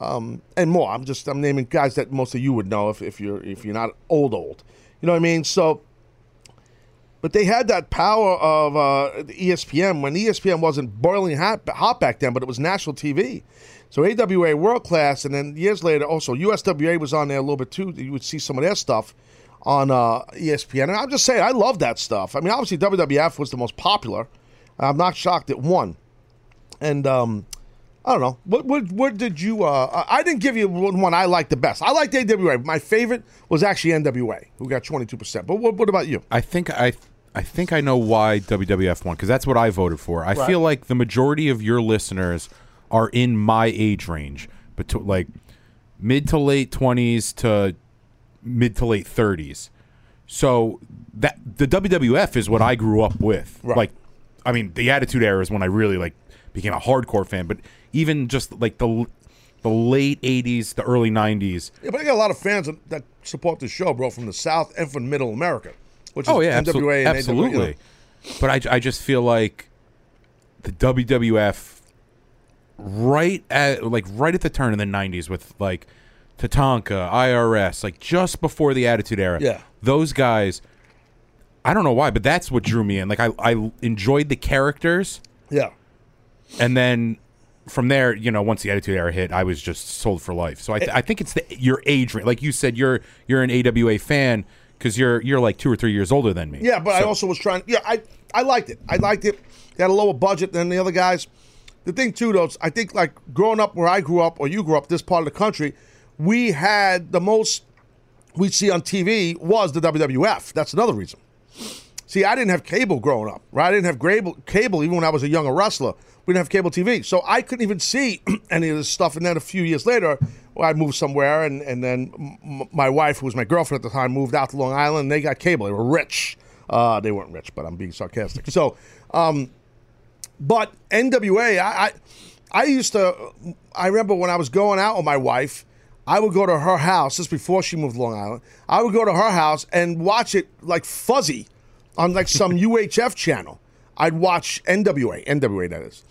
um, and more. I'm just I'm naming guys that most of you would know if, if you're if you're not old old. You know what I mean? So but they had that power of uh, ESPN when ESPN wasn't boiling hot, hot back then, but it was national TV. So AWA world class, and then years later, also USWA was on there a little bit too. You would see some of their stuff on uh, ESPN, and I'm just saying, I love that stuff. I mean, obviously WWF was the most popular. I'm not shocked it won, and um, I don't know. What, what, what did you? Uh, I didn't give you one I liked the best. I liked AWA. My favorite was actually NWA, who got 22. percent But what, what about you? I think I I think I know why WWF won because that's what I voted for. I Right. feel like the majority of your listeners are in my age range, but to, like mid to late twenties to mid to late thirties. So that the WWF is what I grew up with. Right. Like, I mean, the Attitude Era is when I really like became a hardcore fan. But even just like the the late '80s, the early '90s, Yeah, but I got a lot of fans that support the show, bro, from the South and from Middle America, which is Oh yeah, absolutely. and AWA, you know. absolutely. But I, I just feel like the WWF right at like right at the turn of the '90s with like Tatanka, IRS, like just before the Attitude Era. Yeah. those guys. I don't know why, but that's what drew me in. Like I, I enjoyed the characters, Yeah. and then from there, you know, once the Attitude Era hit, I was just sold for life. So I, th- I think it's the, your age range. Like you said, you're you're an AWA fan. because you're you're like two or three years older than me. Yeah, but I also was trying. Yeah, I I liked it. I liked it. They had a lower budget than the other guys. The thing too, though, is I think like growing up where I grew up, or you grew up, this part of the country, we had the most we'd see on TV was the WWF. That's another reason. See, I didn't have cable growing up, right? I didn't have cable, cable even when I was a younger wrestler. We didn't have cable TV. So I couldn't even see any of this stuff. And then a few years later, I moved somewhere, and, and then m- my wife, who was my girlfriend at the time, moved out to Long Island, and they got cable. They were rich. Uh, they weren't rich, but I'm being sarcastic. So, um, but NWA, I, I, I used to. I remember when I was going out with my wife, I would go to her house. This before she moved to Long Island. I would go to her house and watch it like fuzzy on like some UHF channel. I'd watch NWA, NWA that is,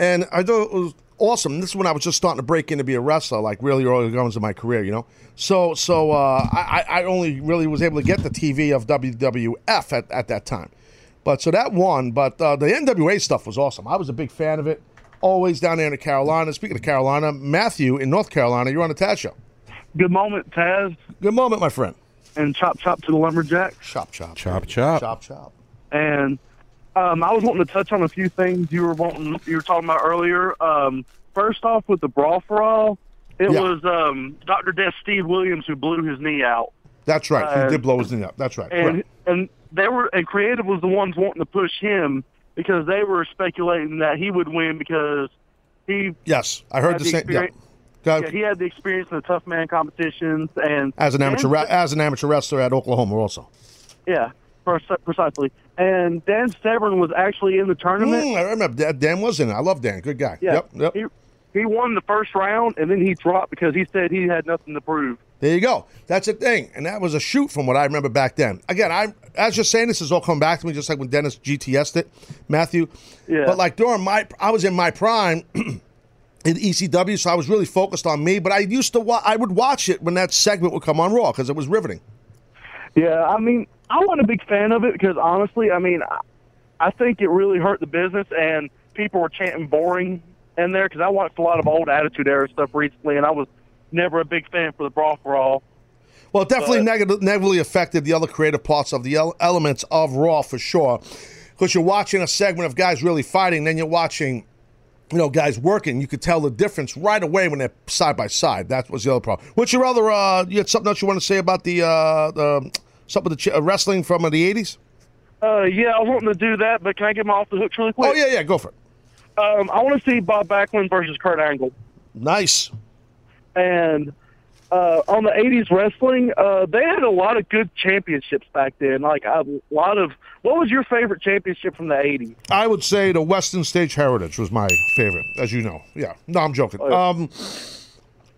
and I thought it was awesome. This is when I was just starting to break in to be a wrestler, like really early goings in my career, you know. So, so uh, I, I only really was able to get the TV of WWF at, at that time. But so that won. But uh, the NWA stuff was awesome. I was a big fan of it. Always down there in the Carolina. Speaking of Carolina, Matthew in North Carolina, you're on the Taz show. Good moment, Taz. Good moment, my friend. And chop chop to the lumberjack. Chop chop. Chop chop. Chop chop. And um, I was wanting to touch on a few things you were wanting you were talking about earlier. Um, first off, with the brawl for all, it Yeah. was um, Doctor Death Steve Williams who blew his knee out. That's right. Uh, he did blow his knee up. That's right. and and they were and creative was the ones wanting to push him because they were speculating that he would win because he Yes, I heard had the same. Yeah. experience- Go ahead. yeah, he had the experience in the tough man competitions and As an amateur, re- as an amateur wrestler at Oklahoma, also. yeah precisely and Dan Severn was actually in the tournament Mm, I remember Dan, was in it. I love Dan. Good guy. yeah Yep. Yep. he he won the first round and then he dropped because he said he had nothing to prove There you go. That's the thing, and that was a shoot from what I remember back then. Again, I as you're saying, this is all coming back to me, just like when Dennis GTS'd it, Matthew. Yeah. But like during my, I was in my prime in ECW, so I was really focused on me. But I used to, wa- I would watch it when that segment would come on Raw because it was riveting. Yeah, I mean, I wasn't a big fan of it because honestly, I mean, I, I think it really hurt the business, and people were chanting boring in there because I watched a lot of old Attitude Era stuff recently, and I was never a big fan for the Brawl for All. Well, it definitely neg- negatively affected the other creative parts of the el- elements of Raw for sure. Because you're watching a segment of guys really fighting, then you're watching, you know, guys working. You could tell the difference right away when they're side by side. That was the other problem. What's your other? Uh, you had something else you want to say about the uh, the something with the ch- uh, wrestling from uh, the '80s? Uh, yeah, I was wanting to do that, but can I get him off the hooks really quick? Oh yeah, yeah, go for it. Um, I want to see Bob Backlund versus Kurt Angle. Nice. And uh, on the 80s wrestling, uh, they had a lot of good championships back then. Like a lot of. What was your favorite championship from the 80s? I would say the Western States Heritage was my favorite, as you know. Yeah, no, I'm joking. Um,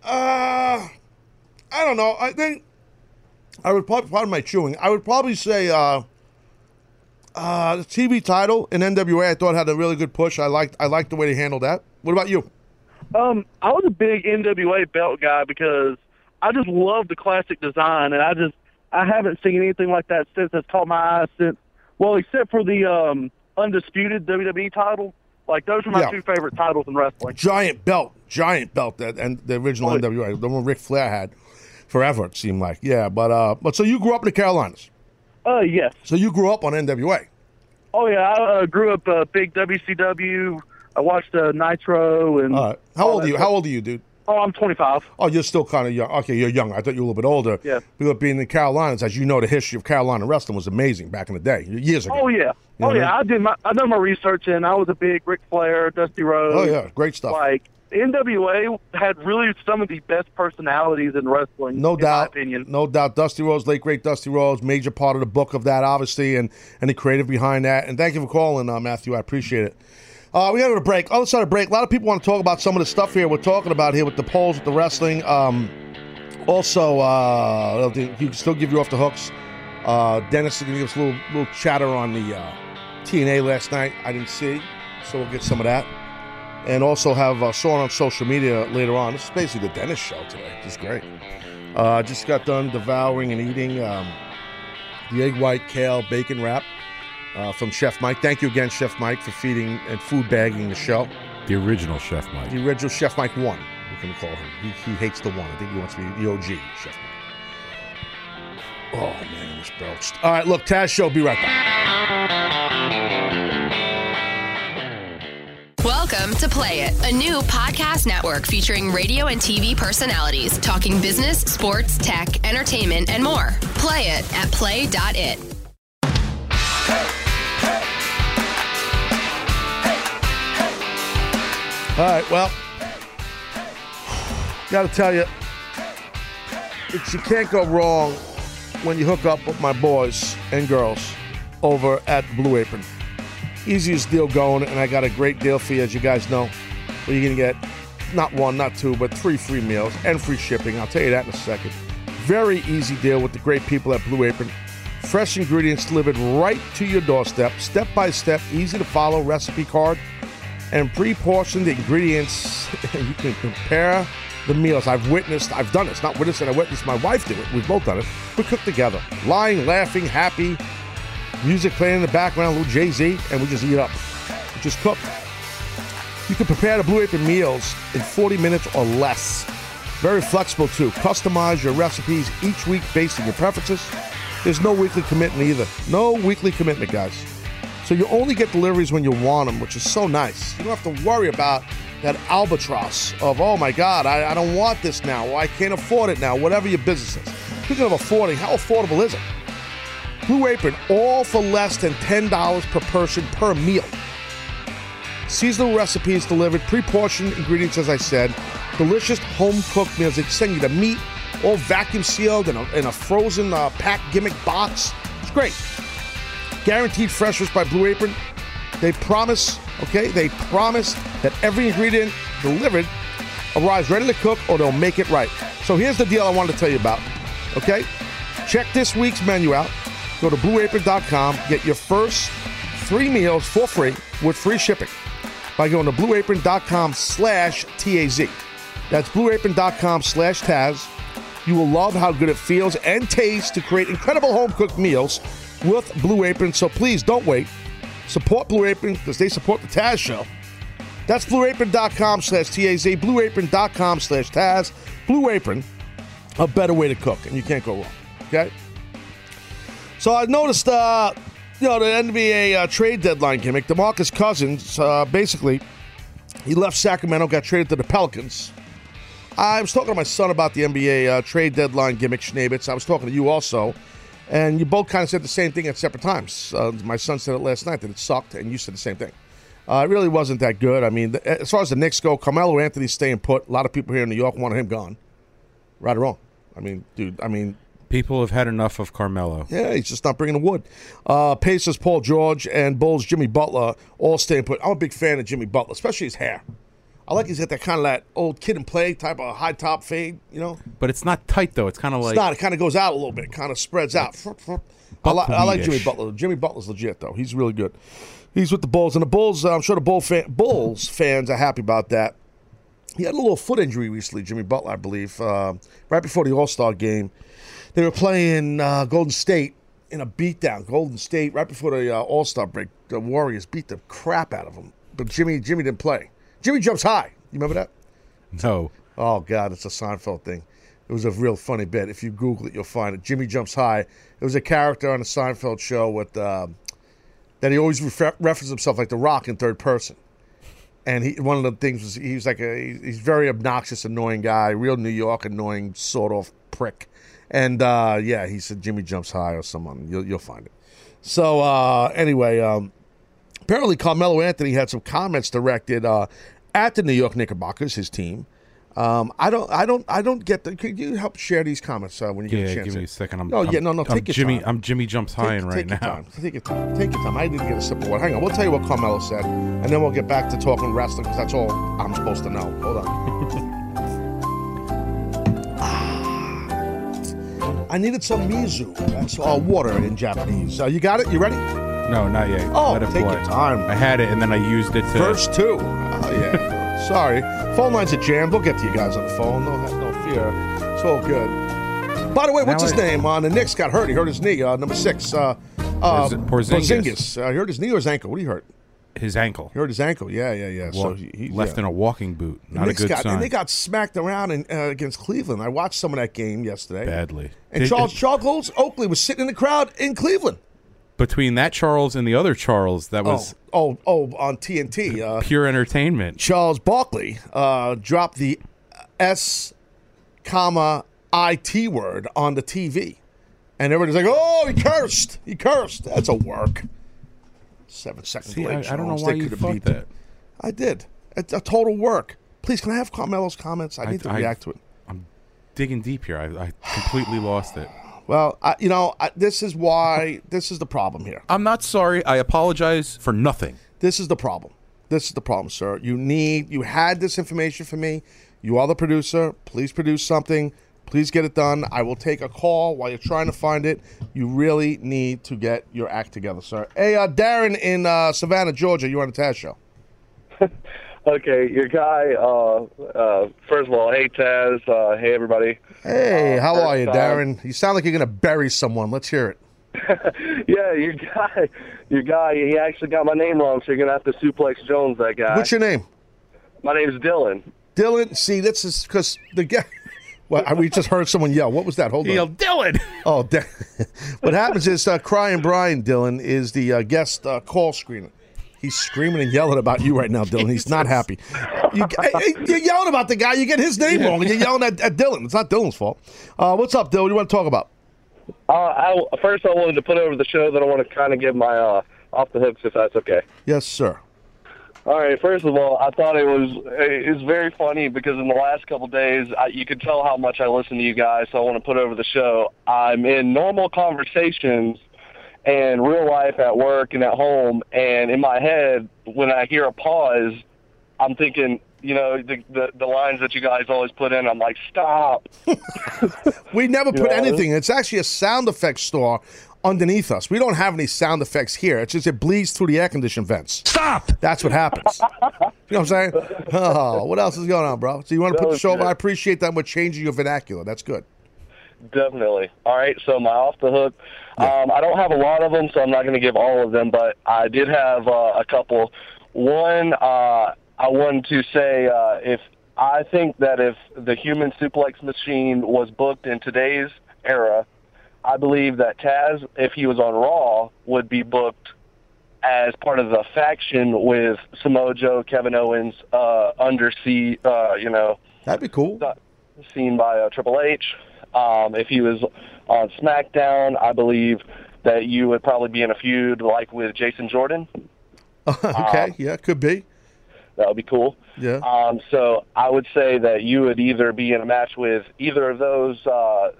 uh, I don't know. I think I would probably, pardon my chewing. I would probably say uh, uh, the TV title in NWA. I thought had a really good push. I liked, I liked the way they handled that. What about you? Um, I was a big NWA belt guy because I just love the classic design, and I just I haven't seen anything like that since that's caught my eye since. Well, except for the um, undisputed WWE title. Like those are my Yeah. two favorite titles in wrestling. Giant belt, giant belt that and the original Oh, NWA, the one Ric Flair had forever. It seemed like, yeah. But uh, but so you grew up in the Carolinas. Uh, yes. So you grew up on NWA. Oh yeah, I uh, grew up uh, big WCW. I watched uh, Nitro and. All right. How all old are you? How old are you, dude? Oh, I'm 25. Oh, you're still kind of young. Okay, you're young. I thought you were a little bit older. Yeah. Because being in the Carolinas, as you know, the history of Carolina wrestling was amazing back in the day, years ago. Oh yeah. You know oh what I yeah. I did my I done my research and I was a big Ric Flair, Dusty Rhodes. Oh, yeah. Great stuff. Like NWA had really some of the best personalities in wrestling. No in doubt. My opinion. No doubt. Dusty Rhodes, late great Dusty Rhodes, major part of the book of that, obviously, and, and the creative behind that. And thank you for calling, uh, Matthew. I appreciate it. Uh, we got to go to break. Other side of break. A lot of people want to talk about some of the stuff here we're talking about here with the polls, with the wrestling. Um, also, uh, you can still give you off the hooks. Uh, Dennis is going to give us a little little chatter on the uh, TNA last night. I didn't see, so we'll get some of that. And also have uh, saw on social media later on. This is basically the Dennis show today. This is great. Uh, just got done devouring and eating um, the egg white kale bacon wrap uh, from Chef Mike. Thank you again, Chef Mike, for feeding and food bagging the show. The original Chef Mike. The original Chef Mike one. We can call him. He, he hates the one. I think he wants to be the OG Chef Mike. Oh man, I was belched. All right, look, Taz Show. Be right back. Welcome to Play It, a new podcast network featuring radio and TV personalities talking business, sports, tech, entertainment, and more. Play it at play.it. All right, well, got to tell you, you can't go wrong when you hook up with my boys and girls over at Blue Apron. Easiest deal going, and I got a great deal for you, as you guys know. Where you're going to get not one, not two, but three free meals and free shipping. I'll tell you that in a second. Very easy deal with the great people at Blue Apron. Fresh ingredients delivered right to your doorstep, step by step, easy to follow recipe card and pre-portioned ingredients. you can compare the meals. I've witnessed, I've done this, not witnessed, and I witnessed my wife do it. We've both done it. We cook together, lying, laughing, happy, music playing in the background, a little Jay Z, and we just eat up. We just cook. You can prepare the Blue Apron meals in 40 minutes or less. Very flexible too. Customize your recipes each week based on your preferences. There's no weekly commitment either. No weekly commitment, guys. So you only get deliveries when you want them, which is so nice. You don't have to worry about that albatross of, oh my God, I, I don't want this now, or I can't afford it now, whatever your business is. Speaking of affording, how affordable is it? Blue Apron, all for less than $10 per person per meal. Seasonal recipes delivered, pre-portioned ingredients, as I said, delicious home-cooked meals. They send you the meat, all vacuum sealed in a, in a frozen uh, pack gimmick box. It's great. Guaranteed freshness by Blue Apron. They promise, okay, they promise that every ingredient delivered arrives ready to cook or they'll make it right. So here's the deal I wanted to tell you about, okay? Check this week's menu out. Go to blueapron.com, get your first three meals for free with free shipping by going to blueapron.com slash TAZ. That's blueapron.com slash Taz. You will love how good it feels and tastes to create incredible home cooked meals with Blue Apron. So please don't wait. Support Blue Apron because they support the Taz Show. That's blueapron.com slash TAZ, blueapron.com slash Taz. Blue Apron, a better way to cook, and you can't go wrong. Okay? So I noticed, uh, you know, the NBA uh, trade deadline gimmick. DeMarcus Cousins, uh, basically, he left Sacramento, got traded to the Pelicans. I was talking to my son about the NBA uh, trade deadline gimmick, Schnabitz. I was talking to you also. And you both kind of said the same thing at separate times. Uh, my son said it last night that it sucked, and you said the same thing. Uh, it really wasn't that good. I mean, th- as far as the Knicks go, Carmelo Anthony's staying put. A lot of people here in New York wanted him gone. Right or wrong? I mean, dude, I mean, People have had enough of Carmelo. yeah, he's just not bringing the wood. Uh, Pacers, Paul George, and Bulls, Jimmy Butler, all staying put. I'm a big fan of Jimmy Butler, especially his hair. I like he's got that kind of that old kid and play type of high top fade, you know? But it's not tight though. It's kind of like it's not. It kind of goes out a little bit. It kind of spreads out. I, li- I like Jimmy. Butler. Jimmy Butler's legit though. He's really good. He's with the Bulls, and the Bulls. Uh, I'm sure the Bull fan- Bulls fans are happy about that. He had a little foot injury recently, Jimmy Butler, I believe, uh, right before the All Star game. They were playing uh, Golden State in a beatdown. Golden State right before the uh, All Star break. The Warriors beat the crap out of them, but Jimmy Jimmy didn't play. Jimmy jumps high. You remember that? no. Oh God, it's a Seinfeld thing. It was a real funny bit. If you Google it, you'll find it. Jimmy jumps high. It was a character on a Seinfeld show with um that he always refer- referenced himself like The Rock in third person. And he one of the things was he was like a he's very obnoxious, annoying guy, real New York annoying sort of prick. And uh, yeah, he said Jimmy jumps high or someone. You'll you'll find it. So uh, anyway, um, apparently Carmelo Anthony had some comments directed uh, at the New York Knickerbockers, his team. Um, I don't, I don't, I don't get the. Could you help share these comments uh, when you get a chance? give me a second. I'm, no, I'm, yeah, no, no. I'm Take your Jimmy. time. I'm Jimmy jumps high in right take now. Your time. Take your time. Take your time. I need to get a sip of water. Hang on. We'll tell you what Carmelo said, and then we'll get back to talking wrestling because that's all I'm supposed to know. Hold on. I needed some mizu. That's uh, water in Japanese. Uh, you got it? You ready? No, not yet. Oh, Let it take play. your time. I had it and then I used it to. Verse two. Oh, yeah. Sorry. Phone lines are jammed. We'll get to you guys on the phone. No, no fear. It's all good. By the way, what's Now his I- name? Uh, the Knicks got hurt. He hurt his knee. Uh, number six. Uh, uh, Porz- Porzingis. Porzingis. Uh, he hurt his knee or his ankle. What do you hurt? His ankle. He hurt his ankle. Yeah, yeah, yeah. so he, he- left yeah. in a walking boot. Not a good got, sign. And they got smacked around in, uh, against Cleveland. I watched some of that game yesterday. badly. And Charles Charles Oakley was sitting in the crowd in Cleveland. between that Charles and the other Charles, that was oh, oh, oh, on TNT. Uh, pure entertainment. Charles Barkley uh, dropped the S, comma it word on the TV, and everybody's like, "Oh, he cursed! He cursed!" That's a work. Seven seconds See, I. I don't know why They you could've thought beat that. I did. It's a total work. Please, can I have Carmelo's comments? I I- need to I- react to it. I'm digging deep here. I, I completely lost it. Well, I, you know, I, this is why this is the problem here. I'm not sorry. I apologize for nothing. This is the problem. This is the problem, sir. You need you had this information for me. You are the producer. Please produce something. Please get it done. I will take a call while you're trying to find it. You really need to get your act together, sir. Hey, uh, Darren in uh, Savannah, Georgia. You on the Taz show? Okay, your guy. Uh, uh, first of all, hey Taz. Uh, hey everybody. Hey, Uh, how are you, time- Darren? You sound like you're gonna bury someone. Let's hear it. Yeah, your guy. Your guy. He actually got my name wrong, so you're gonna have to suplex Jones that guy. What's your name? My name's Dylan. Dylan. See, this is because the guy. Well, we just heard someone yell. What was that? Hold He on. yelled, Dylan. Oh, da- what happens is uh, Crying Brian Dylan is the uh, guest uh, call screener. He's screaming and yelling about you right now, Dylan. He's not happy. You, hey, hey, you're yelling about the guy. You get his name wrong, and you're yelling at, at Dylan. It's not Dylan's fault. Uh, what's up, Dylan? What do you want to talk about? Uh, I, first, I wanted to put over the show that I want to kind of give my uh, off the hooks, if that's okay. Yes, sir. All right. First of all, I thought it was it was very funny because in the last couple days, I, you could tell how much I listen to you guys. So I want to put over the show. I'm in normal conversations and real life at work and at home, and in my head, when I hear a pause, I'm thinking, you know, the the, the lines that you guys always put in. I'm like, stop. We never put Yeah. anything. It's actually a sound effects store underneath us. We don't have any sound effects here. It's just it bleeds through the air conditioned vents. Stop. That's what happens. you know what I'm saying? Oh, what else is going on, bro? So you want to put the show good. I appreciate that. We're changing your vernacular. That's good. Definitely. All right. So my off the hook. Um, I don't have a lot of them, so I'm not going to give all of them, but I did have uh, a couple. One, uh, I wanted to say uh, if I think that if the human suplex machine was booked in today's era, I believe that Taz, if he was on Raw, would be booked as part of the faction with Samoa Joe, Kevin Owens, uh, undersea, uh, you know, That'd be cool. seen by uh, Triple H. Um, if he was on SmackDown, I believe that you would probably be in a feud like with Jason Jordan. okay. yeah, could be. That would be cool. Yeah. Um, so I would say that you would either be in a match with either of those, uh,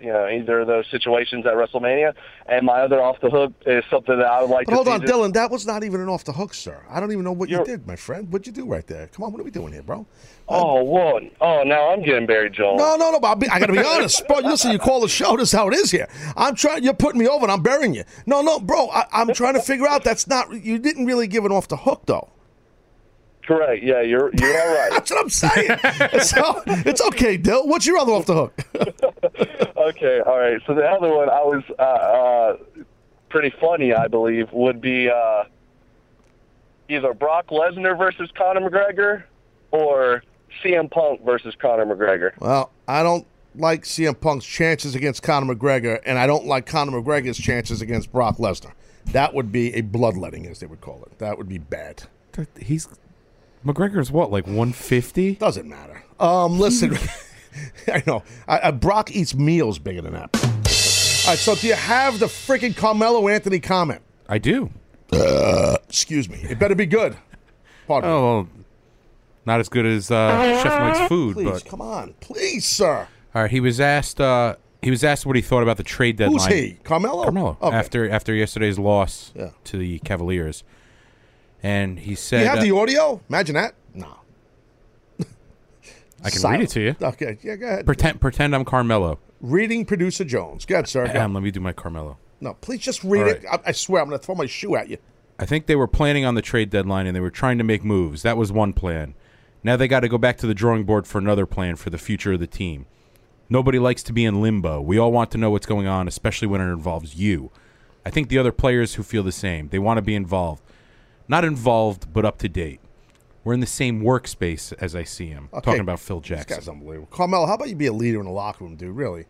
you know, either of those situations at WrestleMania. And my other off the hook is something that I would like But to hold on, just- Dylan. That was not even an off the hook, sir. I don't even know what you You're- did, my friend. What'd you do right there? Come on, what are we doing here, bro? Oh, whoa. Oh, now I'm getting Barry Jones. No, no, no. But be, I got to be honest, bro. Listen, you call the show. This is how it is here. I'm trying. You're putting me over, and I'm burying you. No, no, bro. I, I'm trying to figure out. That's not. You didn't really give it off the hook, though. Correct. Yeah, you're you're all right. That's what I'm saying. so it's okay, Dill. What's your other off the hook? okay, all right. So the other one I was uh, uh, pretty funny, I believe, would be uh, either Brock Lesnar versus Conor McGregor or CM Punk versus Conor McGregor. Well, I don't like CM Punk's chances against Conor McGregor, and I don't like Conor McGregor's chances against Brock Lesnar. That would be a bloodletting, as they would call it. That would be bad. He's McGregor's what, like 150? Doesn't matter. Um, listen, I know I, I, Brock eats meals bigger than that. All right, so do you have the freaking Carmelo Anthony comment? I do. Uh, excuse me. It better be good. Pardon me. Oh, well, not as good as uh, Chef Mike's food, Please, but come on, please, sir. all right. He was asked. Uh, he was asked what he thought about the trade deadline. Who's he? Carmelo. Carmelo. Okay. After after yesterday's loss Yeah. to the Cavaliers, and he said, you have the audio? Imagine that. No. "I can read it to you. Okay, yeah, go ahead. Pretend pretend I'm Carmelo. Reading producer Jones. Go ahead, sir. Go. Um, let me do my Carmelo. No, please just read All it. I, I swear, I'm going to throw my shoe at you. I think they were planning on the trade deadline and they were trying to make moves. That was one plan. Now they got to go back to the drawing board for another plan for the future of the team. Nobody likes to be in limbo. We all want to know what's going on, especially when it involves you. I think the other players who feel the same. They want to be involved. not involved, but up to date. We're in the same workspace as I see him. Okay. Talking about Phil This Jackson. guy's unbelievable. Carmelo, how about you be a leader in the locker room, dude? Really?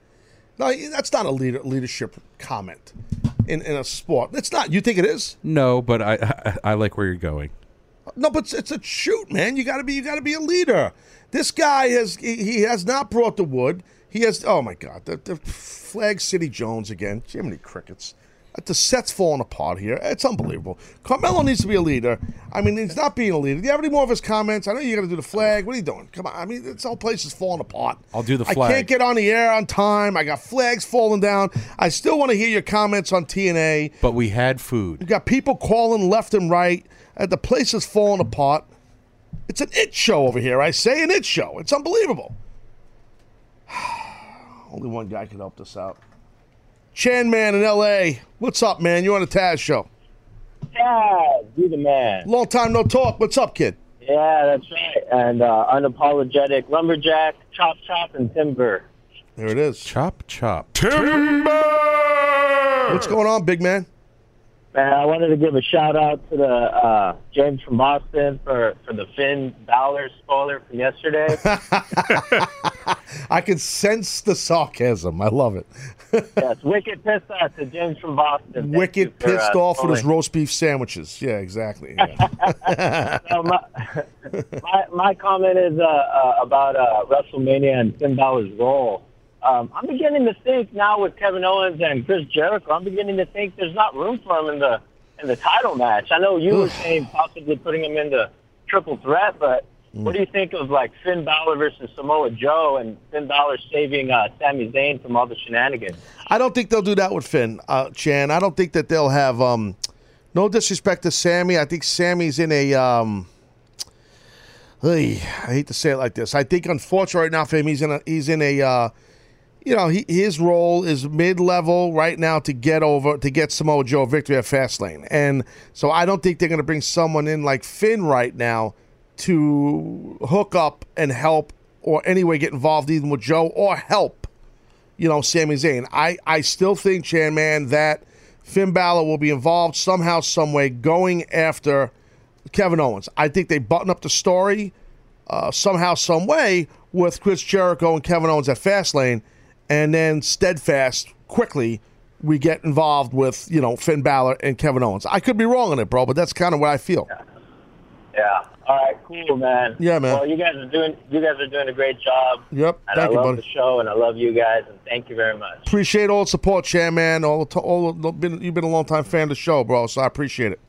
No, that's not a leader leadership comment in, in a sport. It's not. You think it is? No, but I, I I like where you're going. No, but it's, it's a shoot, man. You got to be you got to be a leader. This guy has he, he has not brought the wood. He has. Oh my God, the, the Flag City Jones again. Jiminy crickets. The set's falling apart here. It's unbelievable. Carmelo needs to be a leader. I mean, he's not being a leader. Do you have any more of his comments? I know you got to do the flag. What are you doing? Come on. I mean, this whole place is falling apart. I'll do the flag. I can't get on the air on time. I got flags falling down. I still want to hear your comments on TNA. But we had food. You got people calling left and right. Uh, the place is falling apart. It's an it show over here. I say an it show. It's unbelievable. Only one guy can help this out. Chan Man in L.A. What's up, man? You on the Taz show? Taz, you the man. Long time no talk. What's up, kid? Yeah, that's right. And uh, unapologetic lumberjack, chop chop, and timber. There it is. Chop chop. Timber. What's going on, big man? Man, I wanted to give a shout out to the uh, James from Boston for, for the Finn Balor spoiler from yesterday. I can sense the sarcasm. I love it. yes, wicked pissed off to James from Boston. Wicked for, pissed uh, off with his roast beef sandwiches. Yeah, exactly. Yeah. So my, my my comment is uh, uh, about uh, WrestleMania and Finn Balor's role. Um, I'm beginning to think now with Kevin Owens and Chris Jericho, I'm beginning to think there's not room for him in the in the title match. I know you were saying possibly putting him into triple threat, but what do you think of like Finn Balor versus Samoa Joe and Finn Balor saving uh, Sami Zayn from all the shenanigans? I don't think they'll do that with Finn, uh, Chan. I don't think that they'll have. Um, no disrespect to Sami. I think Sami's in a. Um, I hate to say it like this. I think, unfortunately, right now for him, he's in a. He's in a. Uh, you know, he, his role is mid-level right now to get over to get Samoa Joe a victory at Fastlane, and so I don't think they're going to bring someone in like Finn right now to hook up and help or anyway get involved even with Joe or help you know, Sami Zayn. I, I still think, Chan Man, that Finn Balor will be involved somehow, some way, going after Kevin Owens. I think they button up the story uh, somehow, some way with Chris Jericho and Kevin Owens at Fastlane, and then steadfast quickly we get involved with you know Finn Balor and Kevin Owens. I could be wrong on it, bro, but that's kind of what I feel. Yeah. All right. Cool, man. Yeah, man. Well, you guys are doing you guys are doing a great job. Yep. And Thank I you, love buddy. the show, and I love you guys, and thank you very much. Appreciate all the support, Chan Man. All, the, all the, been, you've been a long time fan of the show, bro. So I appreciate it.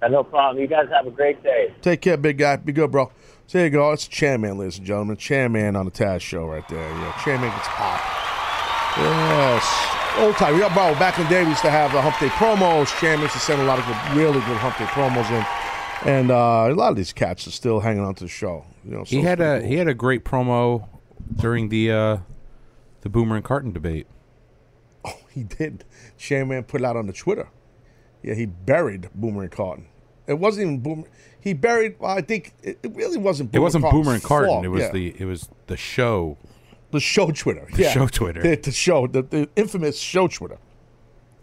Uh, no problem. You guys have a great day. Take care, big guy. Be good, bro. So there you go. It's Chairman, ladies and gentlemen. Chairman on the Taz show right there. Yeah, Chairman Man gets hot. Yes. Old time. Yeah, bro. Back in the day, we used to have the Hump Day promos. Chairman used to send a lot of good, really good Hump Day promos in. And uh, a lot of these cats are still hanging on to the show. You know, so He had a cool. he had a great promo during the uh, the Boomer and Carton debate. Oh, he did. Man put it out on the Twitter. Yeah, he buried Boomer and Carton. It wasn't even Boomer. He buried. Well, I think it, it really wasn't. It wasn't Carton's Boomer and Carton. fault. It was Yeah. the it was the show. the show Twitter. The yeah. show Twitter. The, the show, the, the infamous show Twitter.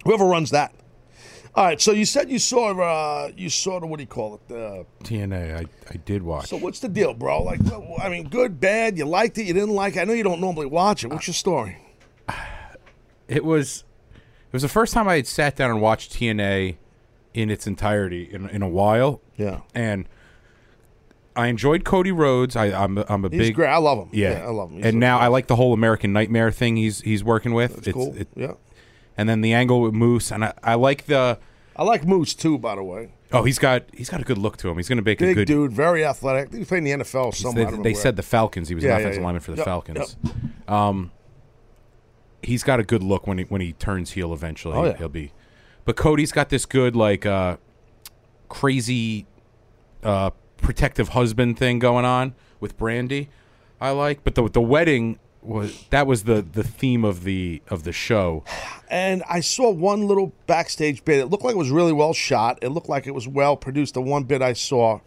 Whoever runs that. All right. So you said you saw. Uh, you saw the what do you call it? TNA. I I did watch. so what's the deal, bro? Like, I mean, good, bad. You liked it. You didn't like. it? I know you don't normally watch it. What's your story? It was it was the first time I had sat down and watched TNA in its entirety in in a while. Yeah. And I enjoyed Cody Rhodes. I, I'm a- I'm a He's big great. I love him. Yeah, Yeah, I love him. He's and so now I like the whole American Nightmare thing he's he's working with. That's cool. Yeah. And then the angle with Moose, and I, I like the. I like Moose too, by the way. Oh, he's got he's got a good look to him. He's going to make a good. dude, very athletic. He played in the NFL somewhere. They, said the Falcons. He was Yeah, an yeah, offensive yeah. lineman for the Yep, Falcons. Um, he's got a good look when he when he turns heel. Eventually, Oh, yeah. he'll be. But Cody's got this good like uh, crazy uh, protective husband thing going on with Brandy. I like, but the the wedding was that was the the theme of the of the show. And I saw one little backstage bit. It looked like it was really well shot. It looked like it was well produced. The one bit I saw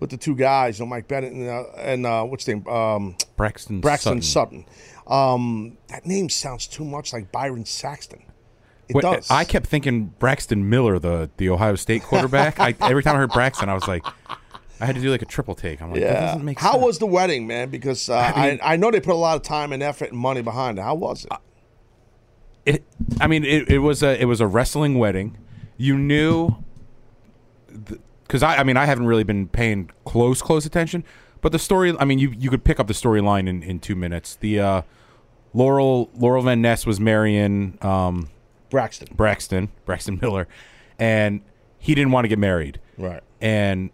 with the two guys, you know, Mike Bennett and, uh, and uh, what's his name? Um, Braxton Braxton Sutter. Sutter. Um, that name sounds too much like Byron Saxton. It Wait, does. I kept thinking Braxton Miller, the the Ohio State quarterback. I, every time I heard Braxton, I was like, I had to do like a triple take. I'm like, that yeah. doesn't make How sense. was the wedding, man? Because uh, I, I I, know they put a lot of time and effort and money behind it. How was it? it i mean it, it was a it was a wrestling wedding you knew because I, I mean i haven't really been paying close close attention but the story i mean you you could pick up the storyline in in two minutes the uh laurel laurel van ness was marrying um Braxton braxton braxton miller and he didn't want to get married Right. and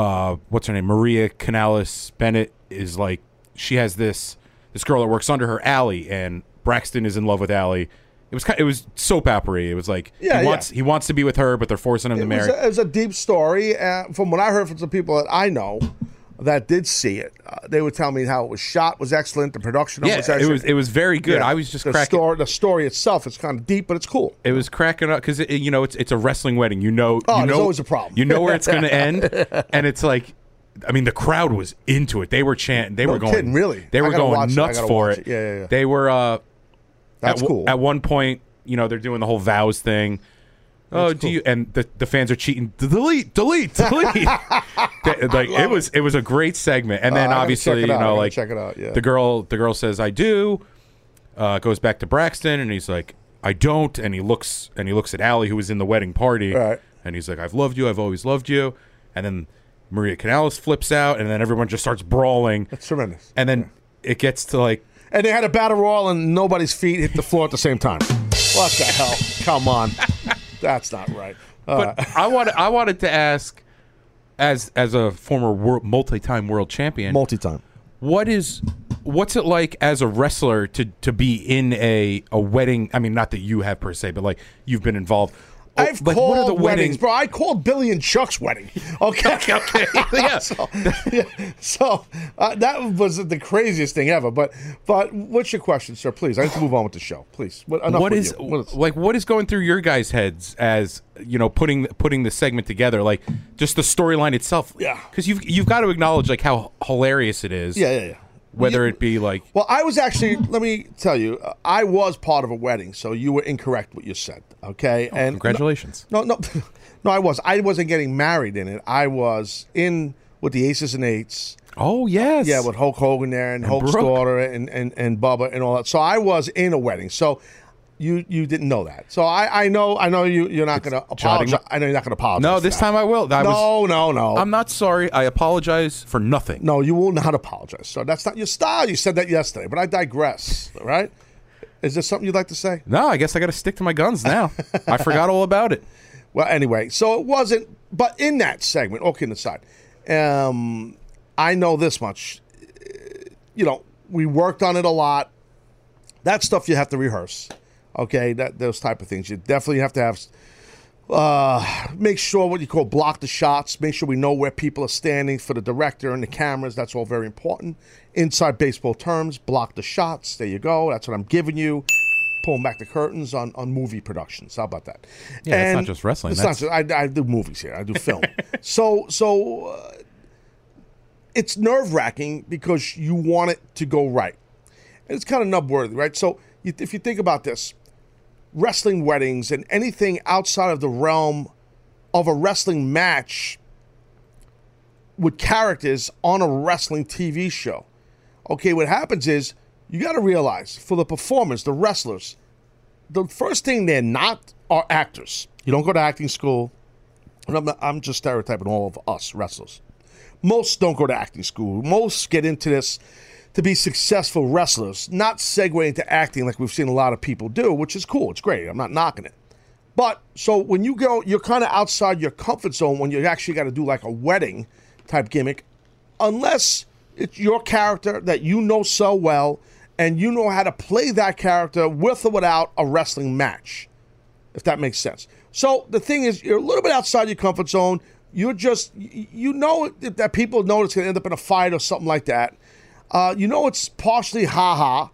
uh what's her name maria kanellis bennett is like she has this this girl that works under her Allie, and braxton is in love with Allie. it was kind it was soap opera it was like Yeah, he yeah. wants he wants to be with her but they're forcing him to It was, marry a, it was a deep story. Uh, from what I heard from some people that I know that did see it, uh, they would tell me how it was shot was excellent. The production Yeah, was it excellent. was- it was very good. I was just the cracking- story. The story itself is kind of deep, but it's cool. it was cracking up because you know it's it's a wrestling wedding you know Oh, you know always a problem. you know where it's going to end and it's like I mean, the crowd was into it. They were chanting. They No were going. kidding, really? They were going watch it. Nuts for it. it. Yeah, yeah, yeah. They were. uh That's at, cool. At one point, you know, they're doing the whole vows thing. Oh, do you? And the, the fans are cheating. Delete, delete, delete. Like it was, it was a great segment. And Uh, then gotta obviously, you know, like check it out, yeah. the girl, the girl says, "I do." Uh, goes back to Braxton, and he's like, "I don't." And he looks, and he looks at Allie, who was in the wedding party, Right. and he's like, "I've loved you. I've always loved you." And then Maria Kanellis flips out, and then everyone just starts brawling. That's tremendous. And then it gets to like And they had a battle royal, and nobody's feet hit the floor at the same time. What the hell? Come on, that's not right. Uh, but I wanted I wanted to ask, as as a former world, multi-time world champion, multi-time, what is what's it like as a wrestler to to be in a a wedding? I mean, not that you have per se, but like you've been involved. I've like, called what are the weddings, bro. I called Billy and Chuck's wedding. Okay, okay, yeah. so yeah, so uh, that was the craziest thing ever. But but what's your question, sir? Please, I need to move on with the show. Please, what, enough What is, you. What is like what is going through your guys' heads as you know putting putting the segment together? Like just the storyline itself. Yeah. because you've you've got to acknowledge like how hilarious it is. Yeah, yeah, yeah. Whether it be like Well, I was actually. Let me tell you, uh, I was part of a wedding, so you were incorrect what you said. Okay, and Oh, congratulations. No, no, no. I was. I wasn't getting married in it. I was in with the Aces and Eights. Oh yes, Yeah, with Hulk Hogan there and, And Hulk's Brooke. daughter and, and and Bubba and all that. So I was in a wedding. So. You, you didn't know that, so I, I know I know you you're not going to apologize. I know you're not going to apologize. No, this time I will. I no, was, no, no. I'm not sorry. I apologize for nothing. No, you will not apologize. So that's not your style. You said that yesterday, but I digress. Right? Is there something you'd like to say? No, I guess I got to stick to my guns now. I forgot all about it. Well, anyway, so it wasn't. But in that segment, okay, aside, um, I know this much. You know, we worked on it a lot. That stuff you have to rehearse. Okay, that those type of things. You definitely have to have. Uh, make sure what you call block the shots. Make sure we know where people are standing for the director and the cameras. That's all very important. Inside baseball terms, block the shots. There you go. That's what I'm giving you. Pulling back the curtains on, on movie productions. How about that? Yeah, it's not just wrestling, It's not just, I, I do movies here. I do film. so so uh, it's nerve wracking because you want it to go right, and it's kind of nub worthy, right? So you, if you think about this, wrestling weddings and anything outside of the realm of a wrestling match with characters on a wrestling TV show. Okay, what happens is you got to realize for the performers, the wrestlers, the first thing they're not are actors. You don't go to acting school. I'm, I'm just stereotyping all of us wrestlers. Most don't go to acting school. Most get into this to be successful wrestlers, not segue into acting like we've seen a lot of people do, which is cool. It's great. I'm not knocking it. But so when you go, you're kind of outside your comfort zone when you actually got to do like a wedding type gimmick, unless it's your character that you know so well and you know how to play that character with or without a wrestling match, if that makes sense. So the thing is, you're a little bit outside your comfort zone. You're just, you know that people know it's going to end up in a fight or something like that. Uh, you know it's partially ha ha,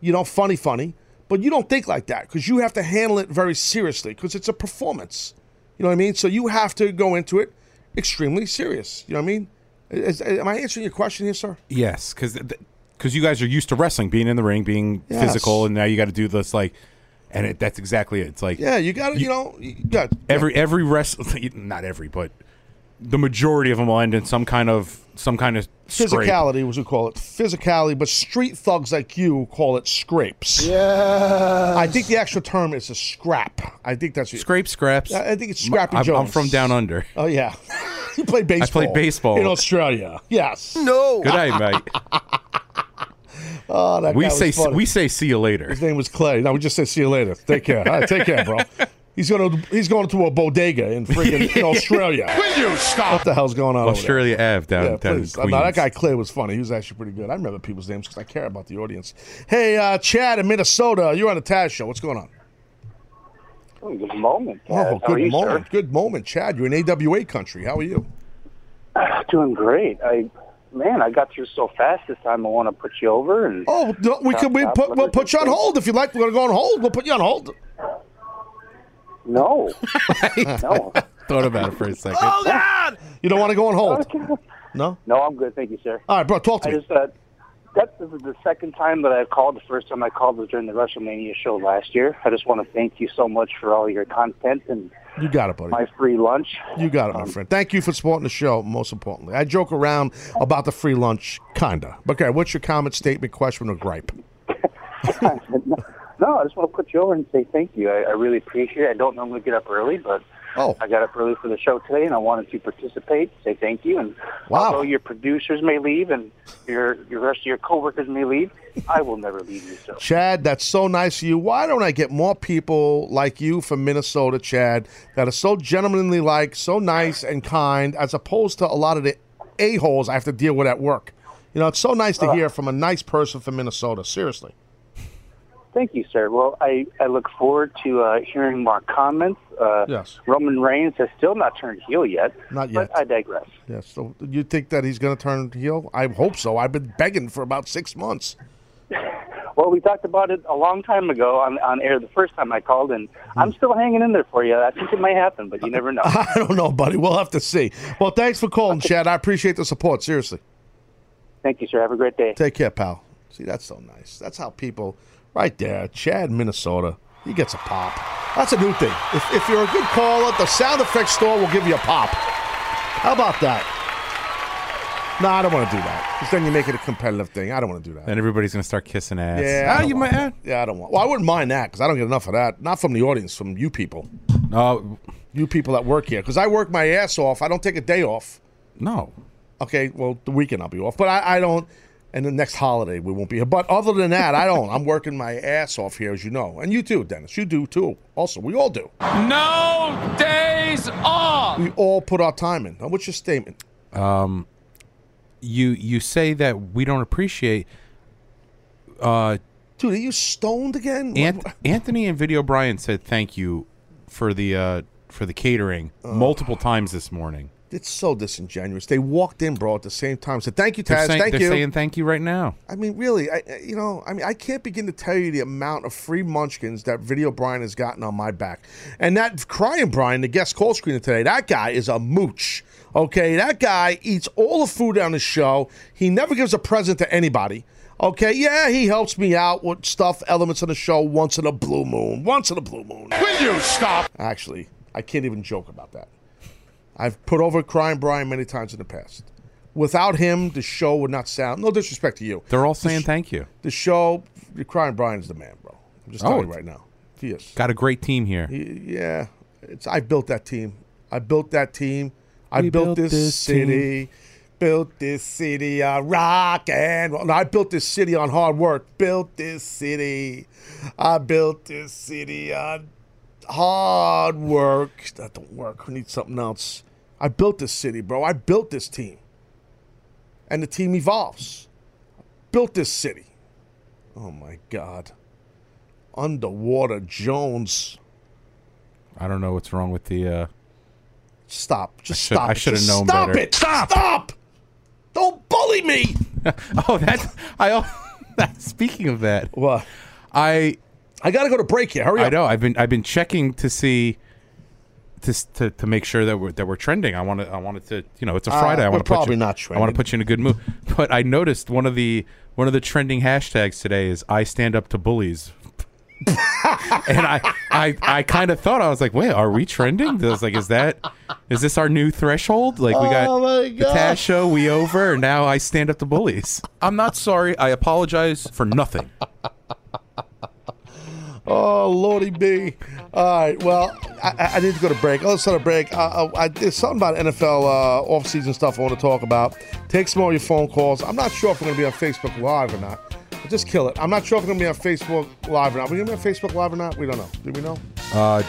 you know, funny, funny, but you don't think like that because you have to handle it very seriously because it's a performance. You know what I mean? So you have to go into it extremely serious. You know what I mean? Is, am I answering your question here, sir? Yes, because because you guys are used to wrestling, being in the ring, being Yes. physical, and now you got to do this like and it, that's exactly it. It's like Yeah, you got to, you know, you got every every wrestler, not every, but the majority of them will end in some kind of some kind of scrape. physicality, was we call it physicality, but street thugs like you call it scrapes. Yeah. I think the actual term is a scrap. I think that's Scrape scraps. I I think it's Scrappy I'm, I'm from down under. Oh yeah, you played baseball. I played baseball. in Australia. Yes. No. Good day, mate. Oh, that we guy was say funny. we say see you later. His name was Clay. No, we just say see you later. Take care. All right, take care, bro. He's gonna he's going to a bodega in freaking in Australia. Will you stop? What the hell's going on? over there? Australia Ave down, Yeah, down please. Uh, Queens. No, that guy Clay was funny. He was actually pretty good. I remember people's names because I care about the audience. Hey, uh, Chad in Minnesota, you're on the Taz show. What's going on? Oh, good moment. Oh, How good you, moment. Good moment, Chad. You're in AWA country. How are you? sir? Doing great. I man, I got through so fast this time. I want to put you over and Oh, no, we could we put we'll put you on hold if you like. We're gonna go on hold. We'll put you on hold. No, no, Thought about it for a second. Oh God! You don't want to go on hold? No. no. I'm good, thank you, sir. All right, bro. Talk to I me. just uh, that this is the second time that I've called. The first time I called was during the WrestleMania show last year. I just want to thank you so much for all your content and You got it, buddy. my free lunch. You got it, my friend. Thank you for supporting the show. Most importantly, I joke around about the free lunch, kinda. But okay, what's your comment, statement, question, or gripe? No, I just want to put you over and say thank you. I, I really appreciate it. I don't normally get up early, but Oh. I got up early for the show today, and I wanted to participate, say thank you. And Wow. although your producers may leave and your your rest of your coworkers may leave, I will never leave you. So Chad, that's so nice of you. Why don't I get more people like you from Minnesota, Chad, that are so gentlemanly like, so nice and kind, as opposed to a lot of the a-holes I have to deal with at work. You know, it's so nice to uh. hear from a nice person from Minnesota. Seriously. Thank you, sir. Well, I I look forward to uh, hearing more comments. Uh, Yes. Roman Reigns has still not turned heel yet. Not yet. But I digress. Yes. So you think that he's going to turn heel? I hope so. I've been begging for about six months. Well, we talked about it a long time ago on on air the first time I called, and I'm still hanging in there for you. I think it may happen, but you never know. I don't know, buddy. We'll have to see. Well, thanks for calling, Chad. I appreciate the support. Seriously. Thank you, sir. Have a great day. Take care, pal. See, that's so nice. That's how people, right there, Chad, Minnesota, he gets a pop. That's a new thing. If, if you're a good caller, the sound effects store will give you a pop. How about that? No, I don't want to do that. Because then you make it a competitive thing. I don't want to do that. Then everybody's gonna start kissing ass. Yeah, I you might. that. Yeah, I don't want. Well, I wouldn't mind that because I don't get enough of that. Not from the audience, from you people. No, You people that work here. Because I work my ass off. I don't take a day off. no. Okay, well, the weekend I'll be off, but I, I don't. And the next holiday we won't be here. But other than that, I don't. I'm working my ass off here, as you know, and you too, Dennis. You do too. Also, we all do. No days off. We all put our time in. Now, what's your statement? Um, you you say that we don't appreciate. Uh, Dude, are you stoned again? Ant- Anthony and Video Brian said thank you for the uh, for the catering multiple times this morning. It's so disingenuous. They walked in, bro, at the same time. Said, "Thank you, Taz. saying, Thank they're you." saying thank you right now. I mean, really, I, I- you know, I mean, I can't begin to tell you the amount of free munchkins that Video Brian has gotten on my back. And that crying Brian, the guest call screener today, that guy is a mooch. Okay, that guy eats all the food on the show. He never gives a present to anybody. Okay, yeah, he helps me out with stuff, elements of the show once in a blue moon. Once in a blue moon. Will you stop? Actually, I can't even joke about that. I've put over crying Brian many times in the past. Without him, the show would not sound. No disrespect to you. They're all The saying sh- thank you. the show, the crying Brian's the man, bro. I'm just Oh, telling you right now. He is. Got a great team here. He- yeah, it's. I built that team. I built that team. I built, built this, this city. Built this city on rock and roll. No, I built this city on hard work. Built this city. I built this city on hard work. That don't work. We need something else. I built this city, bro. I built this team. And the team evolves. Built this city. Oh my God. Underwater Jones. I don't know what's wrong with the. Uh, Stop. Just should- stop. I should have known stop better. it. Stop. Stop. Don't bully me. oh, that's I. al- Speaking of that, what I I got to go to break here. Hurry up. I know. I've been I've been checking to see. To, to, to make sure that we're that we're trending, I want to I wanted to you know it's a Uh, Friday. I want to put probably you, not I want to put you in a good mood. But I noticed one of the one of the trending hashtags today is "I stand up to bullies." and I, I, I kind of thought I was like, wait, are we trending? I was like, is that, is this our new threshold? Like we got Oh, my the God. Taz show, we over, and now I stand up to bullies. I'm not sorry. I apologize for nothing. Oh, Lordy B. All right. Well, I, I- I need to go to break. Let's start a break. Uh, uh, I, there's something about NFL uh, off-season stuff I want to talk about. Take some more of your phone calls. I'm not sure if we're going to be on Facebook Live or not. But just kill it. I'm not sure if we're going to be on Facebook Live or not. We're going to be on Facebook Live or not? We don't know. Do we know? Uh,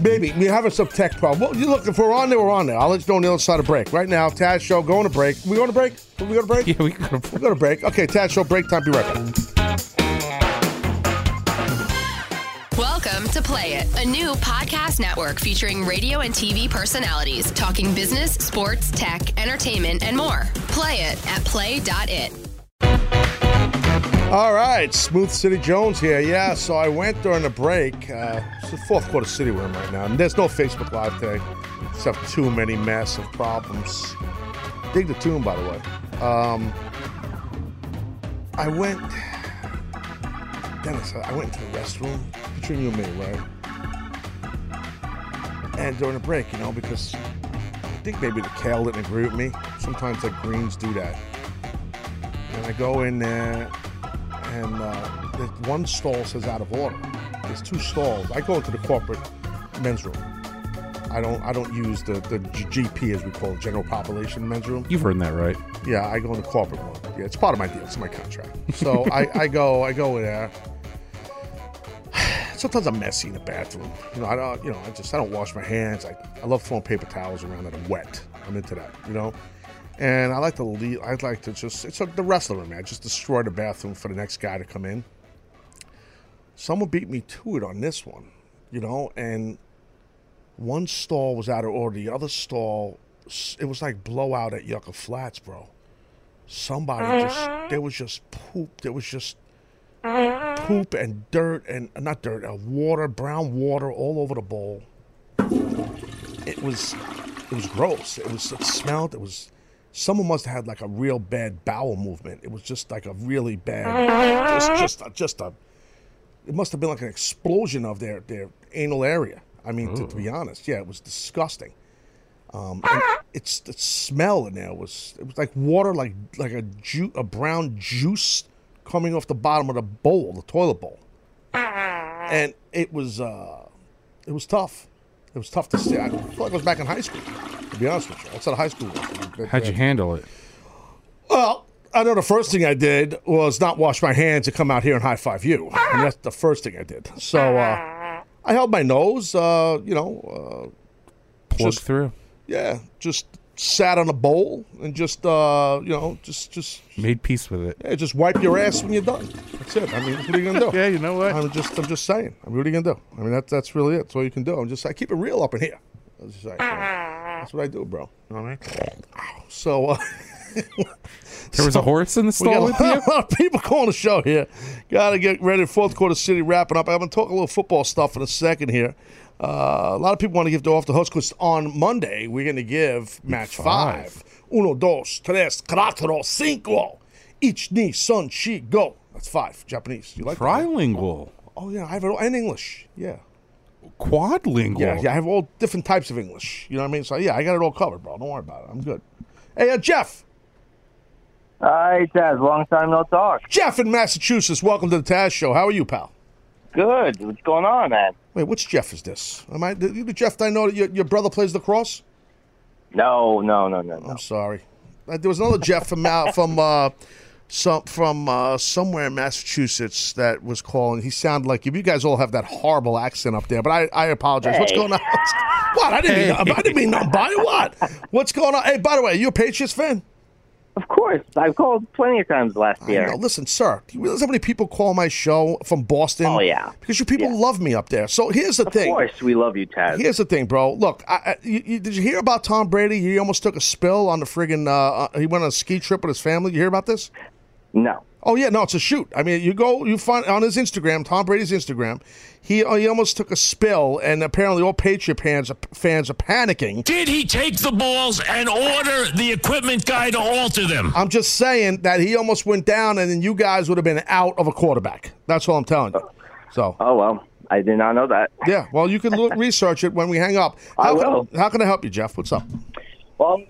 Maybe. We're having some tech problem. Well, you look, if we're on there, we're on there. I'll let you know on the other side of break. Right now, Taz Show, going to break. We going to break? We going to break? Yeah, we go to We go to break. Okay, Taz Show, break time. Be right back. Welcome to Play It, a new podcast network featuring radio and TV personalities talking business, sports, tech, entertainment, and more. Play it at play.it. All right, Smooth City Jones here. Yeah, so I went during the break. Uh, it's the fourth quarter city we're in right now. And there's no Facebook Live today. Have too many massive problems. Dig the tune, by the way. Um, I went. Dennis, I went into the restroom between you and me, right? And during a break, you know, because I think maybe the kale didn't agree with me. Sometimes the greens do that. And I go in there, and uh, the one stall says out of order. There's two stalls. I go into the corporate men's room. I don't. I don't use the the GP as we call it, general population men's room. You've heard that right. Yeah, I go in the corporate one. Yeah, it's part of my deal. It's my contract. So I, I go. I go in there. Sometimes I'm messy in the bathroom. You know, I don't. You know, I just I don't wash my hands. I, I love throwing paper towels around that are wet. I'm into that. You know. And I like to leave. I'd like to just. It's like the wrestler room, man. Just destroy the bathroom for the next guy to come in. Someone beat me to it on this one, you know, and one stall was out of order. The other stall, it was like blowout at Yucca Flats, bro. Somebody just, uh-huh. there was just poop. There was just poop and dirt and uh, not dirt, uh, water, brown water all over the bowl. It was, it was gross. It was, it smelled. It was, someone must have had like a real bad bowel movement. It was just like a really bad, just, just, a, just a, it must have been like an explosion of their their anal area. I mean, to, to be honest, yeah, it was disgusting. Um, and it's the smell in there was it was like water, like like a ju- a brown juice coming off the bottom of the bowl, the toilet bowl, and it was uh, it was tough. It was tough to see. I feel like I was back in high school. To be honest with you, outside of high school. How'd you handle it? Well, I know the first thing I did was not wash my hands and come out here and high five you. And that's the first thing I did. So uh, I held my nose, uh, you know, uh, Plug just, through. yeah, just sat on a bowl and just, uh, you know, just, just, Made peace with it. yeah, just wipe your ass when you're done. That's it. I mean, what are you gonna do? Yeah, you know what? I'm just, I'm just saying. I mean, what are you gonna do? I mean, that's that's really it. That's all you can do. I'm just, I keep it real up in here. That's, just like, that's what I do, bro. You know what I mean? So. Uh, There was a horse in the We stall got with a you? lot of people calling the show here. Got to get ready. Fourth quarter city wrapping up. I'm going to talk a little football stuff in a second here. Uh, a lot of people want to give the off the host because on Monday we're going to give match five. Uno, dos, tres, cuatro, cinco. Ich, ni, son, chi, go. That's five. Japanese. You like that? Trilingual. Oh yeah, I have it all and English. Yeah. Quadlingual. Yeah, yeah, I have all different types of English. You know what I mean? So yeah, I got it all covered, bro. Don't worry about it. I'm good. Hey, uh, Jeff. Hi, Taz. Long time no talk. Jeff in Massachusetts. Welcome to the Taz Show. How are you, pal? Good. What's going on, man? Wait, which Jeff is this? Am I the, the Jeff I know that your, your brother plays lacrosse? No, no, no, no, no. I'm sorry. Uh, there was another Jeff from from uh, some from uh, somewhere in Massachusetts that was calling. He sounded like you. You guys all have that horrible accent up there, but I, I apologize. What's going on? what? I didn't mean I didn't mean nothing by. What? What's going on? Hey, by the way, are you a Patriots fan? Of course. I've called plenty of times last I year. know. Listen, sir, do you realize how many people call my show from Boston? Oh, yeah. Because you people love me up there. So here's the thing. Of thing. course, we love you, Taz. Here's the thing, bro. Look, I, I, you, you, did you hear about Tom Brady? He almost took a spill on the friggin' uh, uh, he went on a ski trip with his family. You hear about this? No. Oh yeah, no, it's a shoot. I mean, you go, you find on his Instagram, Tom Brady's Instagram, he uh, he almost took a spill, and apparently all Patriot fans are, fans are panicking. Did he take the balls and order the equipment guy to alter them? I'm just saying that he almost went down, and then you guys would have been out of a quarterback. That's all I'm telling you. So. Oh well, I did not know that. Yeah. Well, you can look, research it when we hang up. I How will. Can, how can I help you, Jeff? What's up? Well, I'm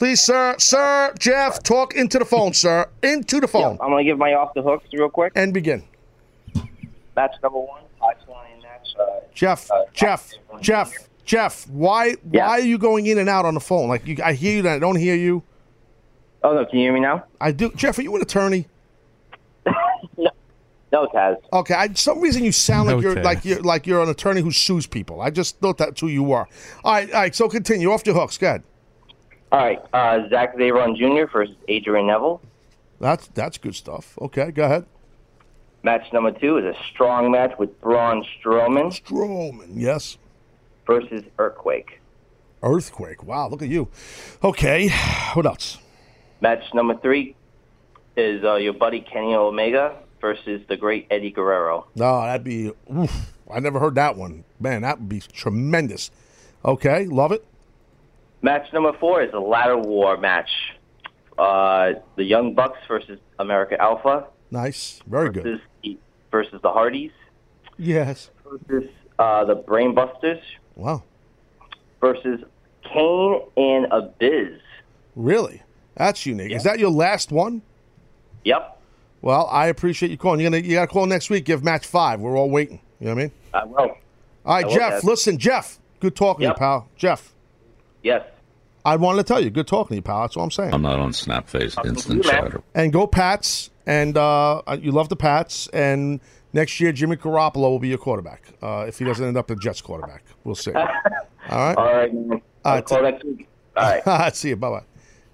Please, sir, sir, Jeff, talk into the phone, sir, into the phone, I'm gonna give my off the hooks real quick. and begin. Match number one, Fox Lion match. Uh, Jeff, Jeff, Jeff, Jeff. Why, why are you going in and out on the phone? Like you, I hear you, and I don't hear you. Oh no, can you hear me now? I do. Jeff, are you an attorney? No, No, Taz. Okay, I, some reason you sound like you're Okay. like you're like you're an attorney who sues people. I just thought that's who you were. All right, all right. So continue off your hooks. Go ahead. All right, uh, Zack Sabre Jr. versus Adrian Neville. That's that's good stuff. Okay, go ahead. Match number two is a strong match with Braun Strowman. Strowman, yes. Versus Earthquake. Earthquake. Wow, look at you. Okay, what else? Match number three is uh, your buddy Kenny Omega versus the great Eddie Guerrero. No, that'd be. Oof, I never heard that one. Man, that would be tremendous. Okay, love it. Match number four is a ladder war match. Uh, the Young Bucks versus American Alpha Nice, very good. Versus, versus the Hardys Yes. versus uh, the Brainbusters Wow. versus Kane and Abyss. Really? That's unique. Is that your last one? Yep, Well, I appreciate you calling. You're gonna you gotta call next week. Give match five. We're all waiting. You know what I mean? I will. All right, I will, Jeff. Dad. Listen, Jeff. Good talking to you, pal. Jeff. Yes. I wanted to tell you, good talking to you, pal. That's all I'm saying. I'm not on Snapface Instant you. Chatter. And go Pats. And uh, you love the Pats. And next year, Jimmy Garoppolo will be your quarterback. Uh, if he doesn't end up the Jets quarterback, we'll see. All right. All right, man. All I'll right, call next week. All right. See you. Bye bye.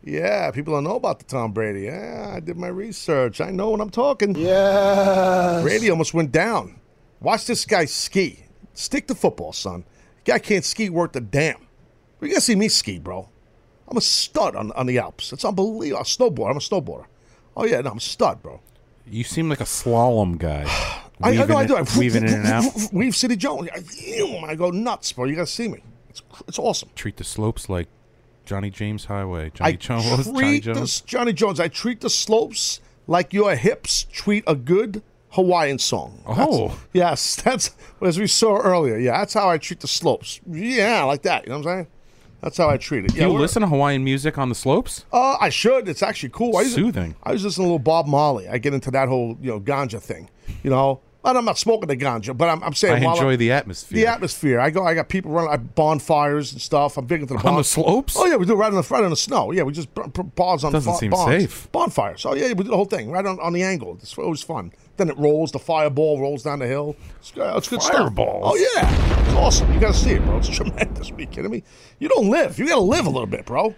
Yeah, people don't know about the Tom Brady. Yeah, I did my research. I know what I'm talking. Yeah. Brady almost went down. Watch this guy ski. Stick to football, son. Guy can't ski worth a damn. You gotta see me ski, bro. I'm a stud on, on the Alps. It's unbelievable. A snowboard. I'm a snowboarder. Oh yeah, no, I'm a stud, bro. You seem like a slalom guy. I, I know I do. I weaving in and out. Weave City Jones. I, I go nuts, bro. You gotta see me. It's it's awesome. Treat the slopes like Johnny James Highway. I Johnny Jones. what Johnny Jones. this Johnny Jones. I treat the slopes like your hips treat a good Hawaiian song. Oh. That's- Oh. yes, that's as we saw earlier. Yeah, that's how I treat the slopes. Yeah, like that. You know what I'm saying? That's how I treat it. Do yeah, you listen to Hawaiian music on the slopes? Uh, I should. It's actually cool. I used to- Soothing. I was listening to a little Bob Marley. I get into that whole you know ganja thing. You know, I'm not smoking the ganja, but I'm, I'm saying I enjoy I'm- the atmosphere. The atmosphere. I go. I got people running I bonfires and stuff. I'm big into the On the slopes? Oh yeah, we do it right on the front in the snow. Yeah, we just burn on Doesn't seem bonds. safe. Bonfires. Oh yeah, we do the whole thing right on, on the angle. It's always fun. Then it rolls. The fireball rolls down the hill. It's, uh, it's good Fireballs? stuff. Oh yeah, it's awesome. You got to see it, bro. It's tremendous. Are you kidding me? You don't live. You got to live a little bit, bro.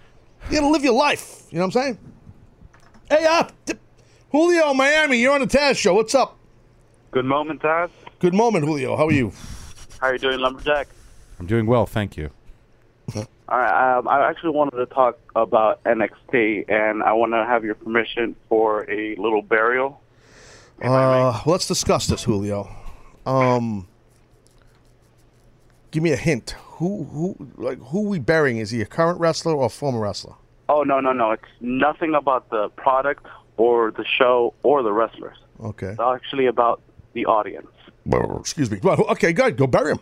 You got to live your life. You know what I'm saying? Hey, uh, Julio, Miami. You're on the Taz show. What's up? Good moment, Taz. Good moment, Julio. How are you? How are you doing, Lumberjack? I'm doing well, thank you. All right. Um, I actually wanted to talk about NXT, and I want to have your permission for a little burial. Uh, let's discuss this, Julio. Um, give me a hint. Who, who, like, who we burying? Is he a current wrestler or a former wrestler? Oh no, no, no! It's nothing about the product or the show or the wrestlers. Okay. It's actually about the audience. Well, Excuse me. Well, okay, good. Go bury him.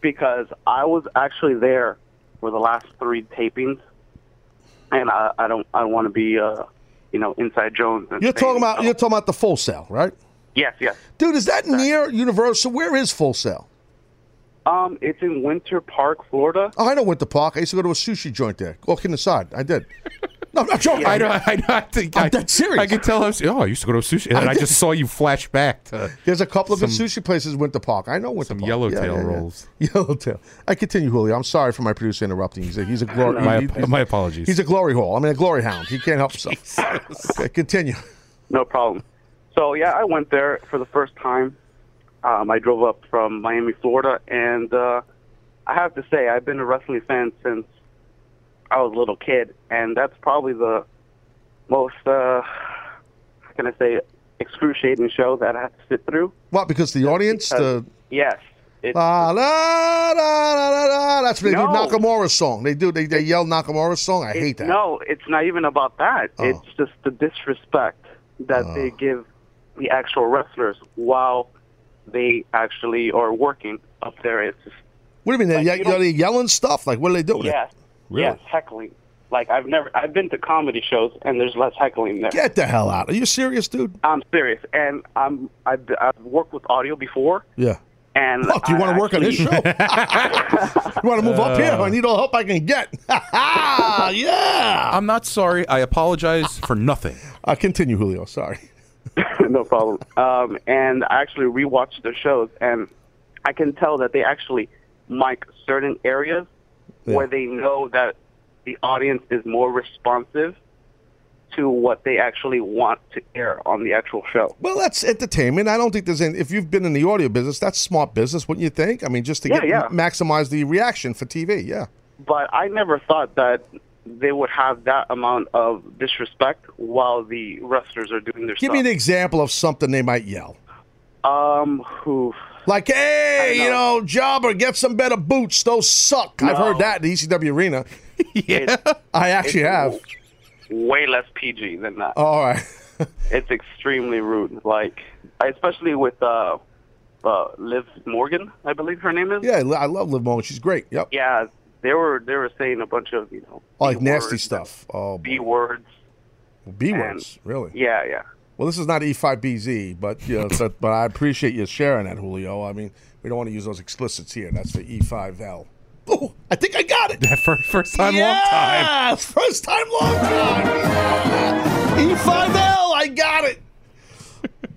Because I was actually there for the last three tapings, and I, I don't, I don't want to be, uh, you know, inside Jones. And You're saying- talking about you're talking about the Full Sail, right? Yes, yes. Dude, is that near Universal? Where is Full Sail? Um, it's in Winter Park, Florida. Oh, I know Winter Park. I used to go to a sushi joint there. Walking aside, I did. No, I'm not joking. I know. I know. I think I'm I, dead serious. I could tell. I was, oh, I used to go to a sushi, and I I, just saw you flash back to. There's a couple of good Some- sushi places in Winter Park. I know Winter Some Park. yellowtail Yeah, yeah, yeah. rolls. Yellowtail. I continue, Julio. I'm sorry for my producer interrupting. He's a, he's a glory. My- he- he's- my apologies. He's a glory hole. I mean, a glory hound. He can't help himself. Okay, continue. No problem. So yeah, I went there for the first time. Um, I drove up from Miami, Florida, and uh, I have to say I've been a wrestling fan since I was a little kid, and that's probably the most, uh, how can I say, excruciating show that I have to sit through. What? Because the audience, the Yes. It's, la la la la la. That's what they do Nakamura's song. They do. They, they yell Nakamura's song. I hate that. No, it's not even about that. It's just the disrespect that they give the actual wrestlers while they actually are working up there. It's just, What do you mean? They, you ye- are they yelling stuff? Like, what are they doing? yes, Really? yes, heckling. Like I've never, I've been to comedy shows and there's less heckling there. Get the hell out. Are you serious, dude? I'm serious, and I'm I've, I've worked with audio before, Yeah. and do you I want to work on this show? actually- you want to move up here? Uh. I need all the help I can get. yeah. I'm not sorry. I apologize for nothing. Uh, continue, Julio. Sorry. no problem. Um, and I actually rewatched the shows, and I can tell that they actually mic certain areas where they know that the audience is more responsive to what they actually want to air on the actual show. Well, that's entertainment. I don't think there's any. If you've been in the audio business, that's smart business, wouldn't you think? I mean, just to Yeah, get yeah. maximize the reaction for TV. Yeah. But I never thought that they would have that amount of disrespect while the wrestlers are doing their Give stuff. me an example of something they might yell. Um, who? Like, hey, you know, jobber, get some better boots. Those suck. I've heard that in the ECW arena. yeah, I actually it's have. Way less PG than that. All right. it's extremely rude. Like, especially with uh, uh, Liv Morgan, I believe her name is. Yeah, I love Liv Morgan. She's great. Yep. Yeah, they were they were saying a bunch of you know Oh, like nasty stuff. Oh, B words. B words. Really? Yeah, yeah. Well, this is not E E5BZ, but you know, but, but I appreciate you sharing that, Julio. I mean, we don't want to use those explicits here. That's for E5L. Oh, I think I got it. First, first time, long time. First time, long time. E5L, I got it.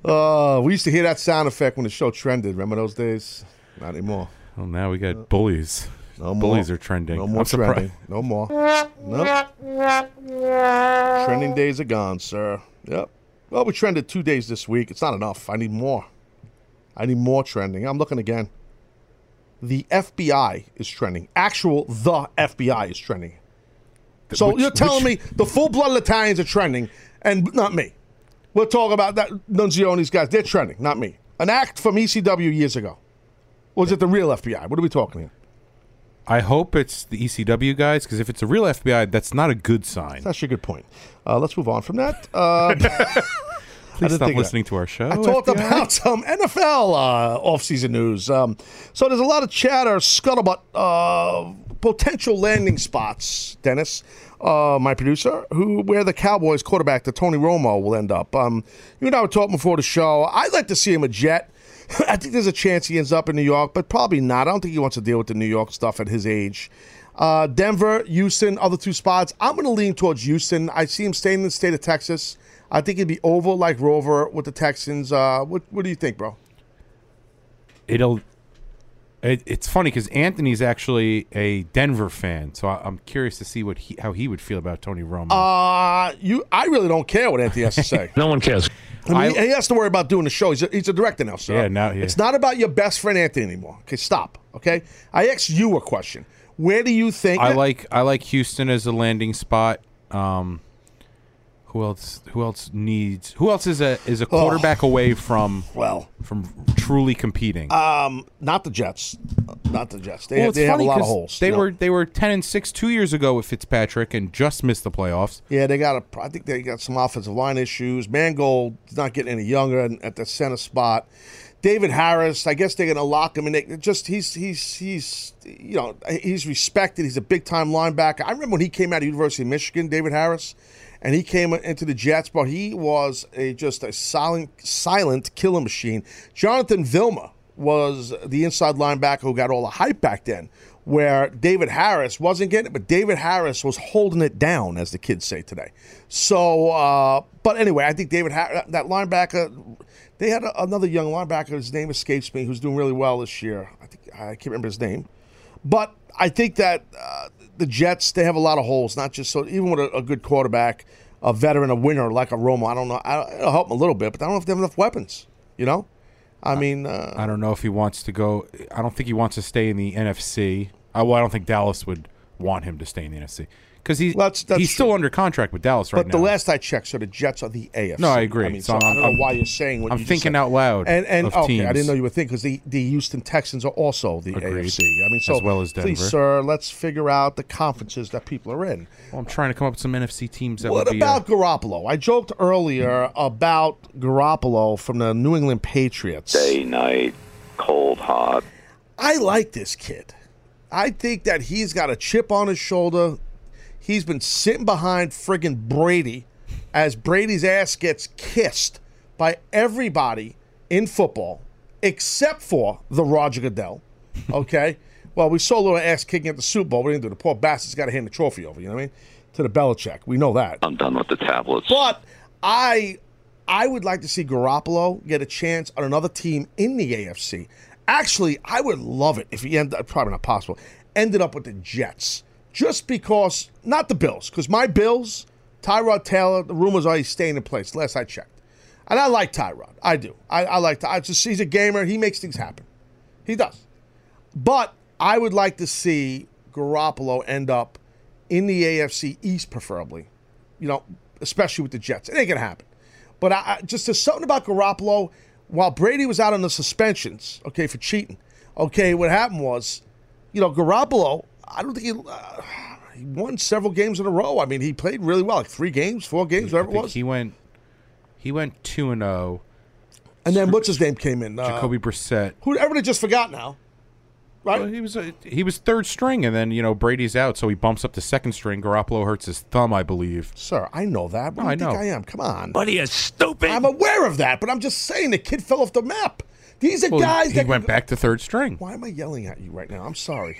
Uh, we used to hear that sound effect when the show trended. Remember those days? Not anymore. Well, now we got bullies. No more. bullies are trending. No more I'm surprised. trending. No more. Nope. Trending days are gone, sir. Yep. Well, we trended two days this week. It's not enough. I need more. I need more trending. I'm looking again. The FBI is trending. Actual, the FBI is trending. So Which- you're telling which- me the full-blooded Italians are trending, and not me. We'll talk about that. Nunzione's guys, they're trending, not me. An act from ECW years ago. Was it the real FBI? What are we talking here? I hope it's the ECW guys because if it's a real FBI, that's not a good sign. That's a good point. Uh, let's move on from that. Uh, Please stop listening to our show. I talked FBI. about some NFL uh, offseason news. Um, so there's a lot of chatter, scuttlebutt, uh, potential landing spots, Dennis, uh, my producer, who where the Cowboys quarterback, the Tony Romo, will end up. Um, you and I were talking before the show. I'd like to see him a Jet. I think there's a chance he ends up in New York, but probably not. I don't think he wants to deal with the New York stuff at his age. Uh, Denver, Houston, other two spots. I'm going to lean towards Houston. I see him staying in the state of Texas. I think it'd be oval like Rover with the Texans. Uh, what What do you think, bro? It'll. It, it's funny because Anthony's actually a Denver fan, so I, I'm curious to see what he how he would feel about Tony Romo. Uh, you. I really don't care what Anthony has to say. no one cares. I mean, I- he- he has to worry about doing the show. He's a, he's a director now, sir. Yeah, now- yeah. It's not about your best friend Anthony anymore. Okay, stop. Okay, I asked you a question. Where do you think? I like I like Houston as a landing spot. Um, who else? Who else needs? Who else is a is a quarterback away from well from truly competing? Um, not the Jets. Not the Jets. They, well, it's they have a lot of holes. They know? were they were ten and six two years ago with Fitzpatrick and just missed the playoffs. Yeah, they got a. I think they got some offensive line issues. Mangold not getting any younger at the center spot. David Harris, I guess they're going to lock him. And they just he's he's he's you know he's respected. He's a big time linebacker. I remember when he came out of University of Michigan, David Harris, and he came into the Jets, but he was a just a silent silent killer machine. Jonathan Vilma was the inside linebacker who got all the hype back then. Where David Harris wasn't getting it, but David Harris was holding it down, as the kids say today. So, uh, but anyway, I think David Har- that linebacker. They had a, another young linebacker. His name escapes me, who's doing really well this year. I think I can't remember his name, but I think that uh, the Jets they have a lot of holes. Not just so even with a, a good quarterback, a veteran, a winner like a Romo. I don't know. I, it'll help them a little bit, but I don't know if they have enough weapons. You know, I mean, uh, I don't know if he wants to go. I don't think he wants to stay in the NFC. I, well, I don't think Dallas would want him to stay in the NFC because he's he's still under contract with Dallas right But now. the last I checked, so the Jets are the AFC. No, I agree. I mean, So so, I don't know I'm- why you're saying what you're doing. I'm you just thinking said. out loud And and of okay, I didn't know you would think because the, the Houston Texans are also the Agreed. AFC. I mean, so As well as please, Denver. sir, let's figure out the conferences that people are in. Well, I'm trying to come up with some NFC teams that What would be. uh, about Garoppolo? I joked earlier about Garoppolo from the New England Patriots. Day, night, cold, hot. I like this kid. I think that he's got a chip on his shoulder. He's been sitting behind friggin' Brady as Brady's ass gets kissed by everybody in football except for the Roger Goodell. Okay? well, we saw a little ass kicking at the Super Bowl. We didn't do the poor bastard's got to hand the trophy over, you know what I mean? To the Belichick. We know that. I'm done with the tablets. But I I would like to see Garoppolo get a chance on another team in the AFC. Actually, I would love it if he ended up, probably not possible. Ended up with the Jets. Just because not the Bills, because my Bills, Tyrod Taylor, the rumors are he's staying in place, last I checked. And I like Tyrod. I do. I, I like I just he's a gamer, he makes things happen. He does. But I would like to see Garoppolo end up in the AFC East, preferably. You know, especially with the Jets. It ain't gonna happen. But I, I just there's something about Garoppolo. While Brady was out on the suspensions, okay, for cheating, okay, what happened was, you know, Garoppolo. I don't think he, uh, he won several games in a row. I mean, he played really well, like three games, four games, whatever it was. he went. He went two and zero. And then what's his name came in? Uh, Jacoby Brissett. who everybody just forgot now. Right? Well, he was uh, he was third string, and then you know Brady's out, so he bumps up to second string. Garoppolo hurts his thumb, I believe. Sir, I know that. What No, do you I think know. I am? Come on. What are you stupid? I'm aware of that, but I'm just saying the kid fell off the map. These are Well, guys he that went back to third string. Why am I yelling at you right now? I'm sorry.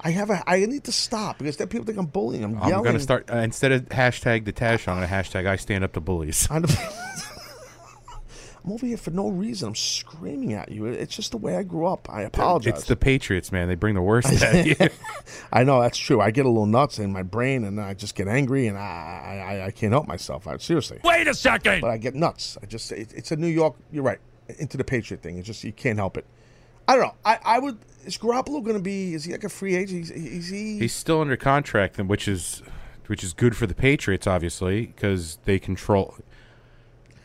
I have a. I need to stop because then people think I'm bullying. I'm, I'm yelling. gonna start uh, instead of hashtag the Tash on a hashtag I stand up to bullies. I'm over here for no reason. I'm screaming at you. It's just the way I grew up. I apologize. It's the Patriots, man. They bring the worst at you. I know that's true. I get a little nuts in my brain, and I just get angry, and I I, I can't help myself. I, seriously. Wait a second. But I get nuts. I just it, it's a New York. You're right. Into the Patriot thing. It's just you can't help it. I don't know. I, I would. Is Garoppolo going to be? Is he like a free agent? Is, is he? He's still under contract, and which is which is good for the Patriots, obviously, because they control.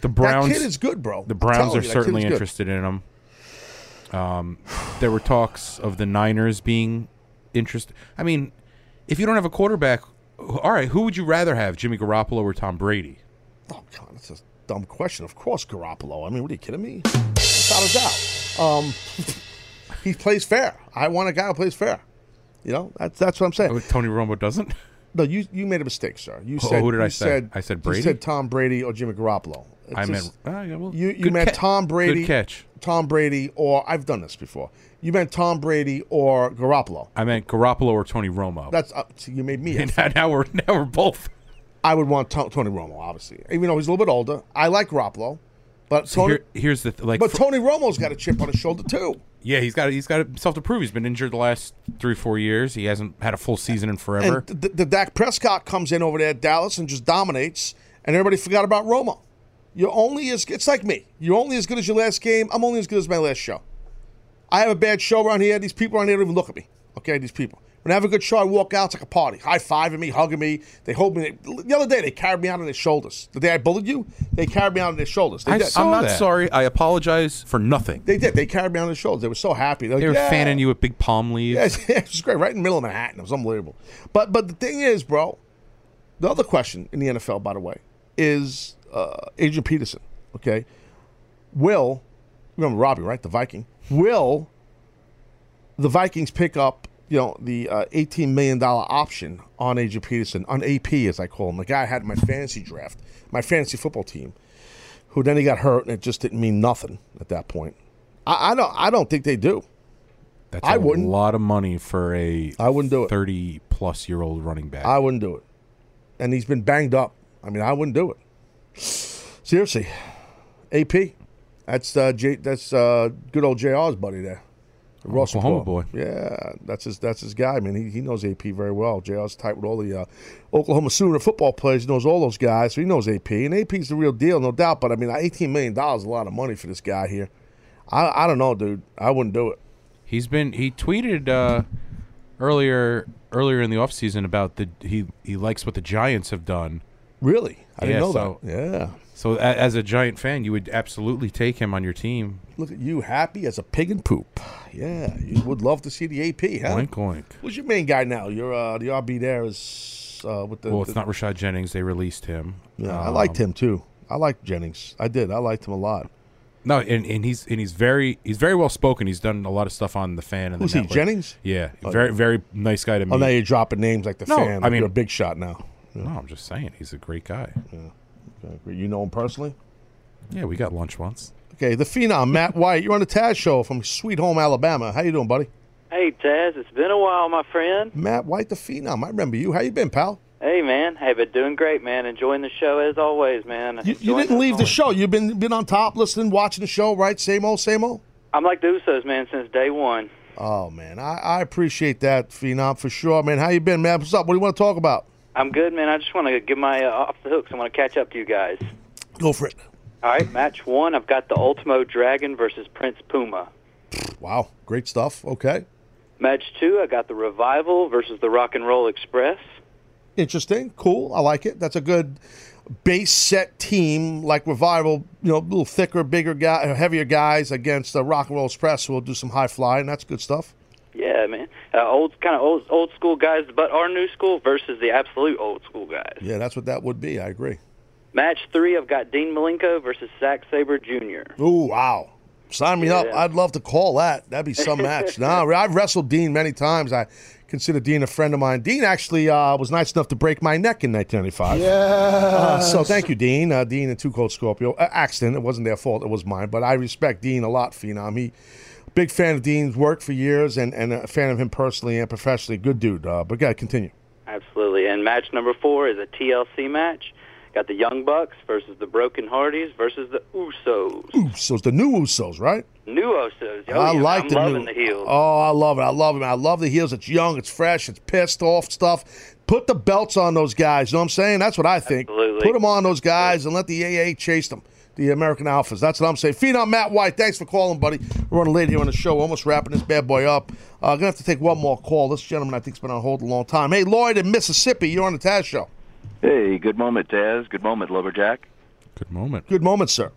The Browns. that kid is good, bro. The Browns are you, certainly interested in him. Um, there were talks of the Niners being interested. I mean, if you don't have a quarterback, all right, who would you rather have, Jimmy Garoppolo or Tom Brady? Oh God, that's a dumb question. Of course, Garoppolo. I mean, what are you kidding me? Without a doubt. Um, he plays fair. I want a guy who plays fair. You know, that's that's what I'm saying. Oh, Tony Romo doesn't. No, you you made a mistake, sir. You Oh, said who did I say? Said, I said you Brady? said Tom Brady or Jimmy Garoppolo. It's I meant- just- oh, yeah, well, you you meant ca- Tom Brady. good catch. Tom Brady, or I've done this before. You meant Tom Brady or Garoppolo. I meant Garoppolo or Tony Romo. That's up. See, you made me. Now, now we're now we're both. I would want To- Tony Romo, obviously, even though he's a little bit older. I like Garoppolo, but Tony. here- here's the th- like. but fr- Tony Romo's got a chip on his shoulder too. yeah, he's got he's got himself to prove. He's been injured the last three four years. He hasn't had a full season in forever. And the, the Dak Prescott comes in over there at Dallas and just dominates, and everybody forgot about Romo. You're only as it's like me. You're only as good as your last game. I'm only as good as my last show. I have a bad show around here. These people around here don't even look at me. Okay, these people. When I have a good show, I walk out. It's like a party. High fiving me, hugging me. They hold me. The other day, they carried me out on their shoulders. The day I bullied you, they carried me out on their shoulders. They I did. saw I'm not that. sorry. I apologize for nothing. They did. They carried me on their shoulders. They were so happy. They're like, were "Yeah." fanning you with big palm leaves. Yeah, it was great. Right in the middle of Manhattan. It was unbelievable. But but the thing is, bro, the other question in the NFL, by the way, is uh, Adrian Peterson. Okay, will remember Robbie, right? The Viking. Will the Vikings pick up? You know the uh, eighteen million dollar option on Adrian Peterson on AP, as I call him, the guy I had in my fantasy draft, my fantasy football team, who then he got hurt and it just didn't mean nothing at that point. I, I don't. I don't think they do. That's I a wouldn't. lot of money for a I wouldn't do it. thirty plus year old running back. I wouldn't do it. And he's been banged up. I mean, I wouldn't do it. Seriously, AP. That's uh, J, that's uh, good old Jr's buddy there, Russell Oklahoma boy. Yeah, that's his that's his guy. I mean, he, he knows AP very well. Jr's tight with all the uh, Oklahoma Sooner football players. He knows all those guys, so he knows AP. And AP's the real deal, no doubt. But I mean, eighteen million dollars is a lot of money for this guy here. I I don't know, dude. I wouldn't do it. He's been he tweeted uh, earlier earlier in the offseason about the he he likes what the Giants have done. Really? I didn't know so- that. Yeah. So a, as a Giant fan, you would absolutely take him on your team. Look at you, happy as a pig in poop. Yeah, you would love to see the AP, huh? Oink oink. Who's your main guy now? Your uh, the RB there is uh, with the. well, it's the- not Rashad Jennings. They released him. Yeah, I Um, liked him too. I liked Jennings. I did. I liked him a lot. No, and, and he's and he's very he's very well spoken. He's done a lot of stuff on the fan. And Who's the he, network. Jennings? Yeah, Oh, very very nice guy to meet. Oh, now you're dropping names like the No, fan. I mean- you're a big shot now. No, I'm just saying he's a great guy. Okay, great. You know him personally? Yeah, we got lunch once. Okay, the phenom Matt White. You're on the Taz show from Sweet Home, Alabama. How you doing, buddy? Hey, Taz, it's been a while, my friend. Matt White, the phenom. I remember you. How you been, pal? Hey, man. Hey, been doing great, man. Enjoying the show as always, man. You, you Enjoying didn't the leave the show. You've been been on top, listening, watching the show, right? Same old, same old. I'm like the Usos, man, since day one. Oh man, I, I appreciate that, phenom, for sure, man. How you been, man? What's up? What do you want to talk about? I'm good, man. I just want to give my uh, off the hooks. I want to catch up to you guys. Go for it. All right, match one. I've got the Ultimo Dragon versus Prince Puma. Wow, great stuff. Okay, Match two, I got the Revival versus the Rock and Roll Express. interesting, cool. I like it. That's a good base set team like Revival. You know, a little thicker, bigger guy, heavier guys against the Rock and Roll Express will do some high flying. That's good stuff. Yeah, man. Uh, old kind of old old school guys, but our new school versus the absolute old school guys. Yeah, that's what that would be. I agree. Match three, I've got Dean Malenko versus Zack Sabre Jr. Ooh, wow. Sign me up. I'd love to call that. That'd be some match. No, I've wrestled Dean many times. I consider Dean a friend of mine. Dean actually uh, was nice enough to break my neck in 1995. Uh, so thank you, Dean. Uh, Dean and Two Cold Scorpio. Uh, accident. It wasn't their fault. It was mine. But I respect Dean a lot, Phenom. He, big fan of Dean's work for years and, and a fan of him personally and professionally. Good dude. Uh, but gotta continue. Absolutely. And match number four is a TLC match. Got the Young Bucks versus the Broken Hardys versus the Usos. Usos, the new Usos, right? New Usos. Oh, I yeah, like I'm the loving new. the heels. Oh, I love it. I love it. I love the heels. It's young. It's fresh. It's pissed off stuff. Put the belts on those guys. You know what I'm saying? That's what I think. Absolutely. Put them on those guys and let the AA chase them. The American Alphas. That's what I'm saying. Phenom Matt White. Thanks for calling, buddy. We're running late here on the show. Almost wrapping this bad boy up. Uh, gonna have to take one more call. This gentleman I think's been on hold a long time. Hey, Lloyd in Mississippi. You're on the Taz show. Hey, good moment, Taz. Good moment, Lumberjack. Good moment. Good moment, sir.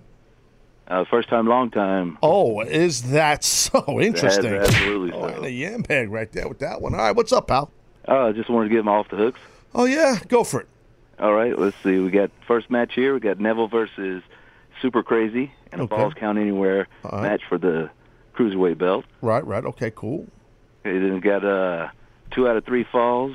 Uh, first time, long time. Oh, is that so interesting? absolutely Oh, so. and a yam bag right there with that one. All right, what's up, pal? Uh, just wanted to give him off the hooks. Oh yeah, go for it. All right, let's see. We got first match here. We got Neville versus Super Crazy and a Balls Count Anywhere right. match for the cruiserweight belt. Right, right. Okay, cool. Okay, then got uh, two out of three falls,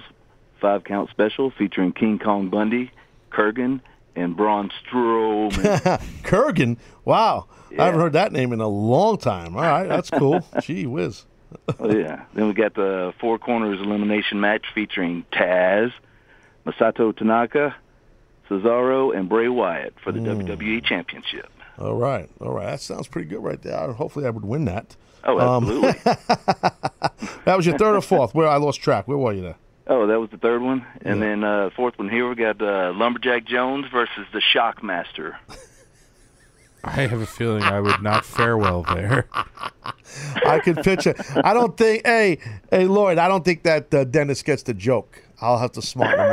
five count special featuring King Kong Bundy, Kurgan, and Braun Strowman. Kurgan. Wow. I haven't heard that name in a long time. All right, that's cool. Gee whiz. oh yeah. Then we got the four corners elimination match featuring Taz, Masato Tanaka, Cesaro, and Bray Wyatt for the Mm. WWE Championship. All right, all right. That sounds pretty good right there. Hopefully, I would win that. Oh, Um, absolutely. that was your third or fourth. Where I lost track. Where were you there? oh, that was the third one. And then uh, fourth one here we got uh, Lumberjack Jones versus the Shockmaster. I have a feeling I would not fare well there. I can picture. I don't think. Hey, hey, Lloyd. I don't think that uh, Dennis gets the joke. I'll have to smarten him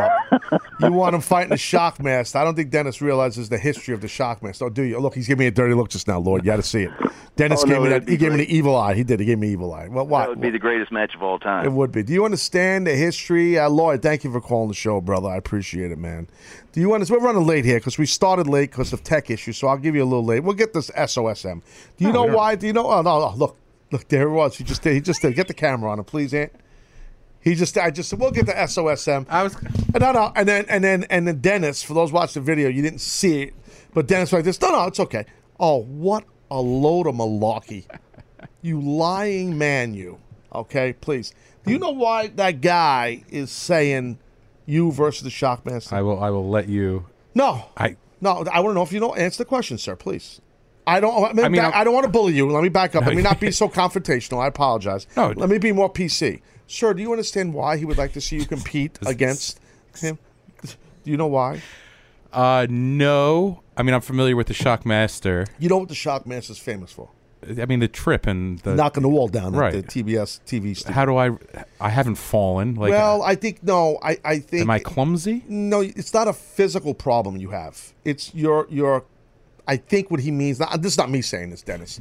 up. you want him fighting the Shockmaster. I don't think Dennis realizes the history of the Shockmaster. Oh, do you? Look, he's giving me a dirty look just now, Lord. You got to see it. Dennis Oh, gave no, me that'd. He be gave me the evil eye. He did. He gave me evil eye. Well, why? That what? would be the greatest match of all time. It would be. Do you understand the history? Uh, Lloyd, thank you for calling the show, brother. I appreciate it, man. Do you understand? We're running late here because we started late because of tech issues, so I'll give you a little late. We'll get this SOSM. Do you No, know why? Do you know? Oh, no, no, look. Look, there it was. He just did. He just did. Get the camera on him, please, Aunt. He just, I just said, we'll get the SOSM. I was, no, no, and then, and then, and then Dennis. For those watching the video, you didn't see it, but Dennis was like this. No, no, it's okay. Oh, what a load of malarkey! You lying man, you. Okay, please. Do you know why that guy is saying you versus the Shockmaster? I will. I will let you. No, I. no. I want to know if you know. Answer the question, sir, please. I don't. I, mean, I mean, back- I'm- I don't want to bully you. Let me back up. No, Let me not be so confrontational. I apologize. No. Let me be more PC, sir. Do you understand why he would like to see you compete against him? Do you know why? Uh, no. I mean, I'm familiar with the Shockmaster. You know what the Shockmaster's famous for? I mean, the trip and the knocking the wall down Right. at the TBS TV studio. How do I? I haven't fallen. Like, well, I think no. I, I think. am I clumsy? No, it's not a physical problem you have. It's your your. I think what he means. Not, this is not me saying this, Dennis.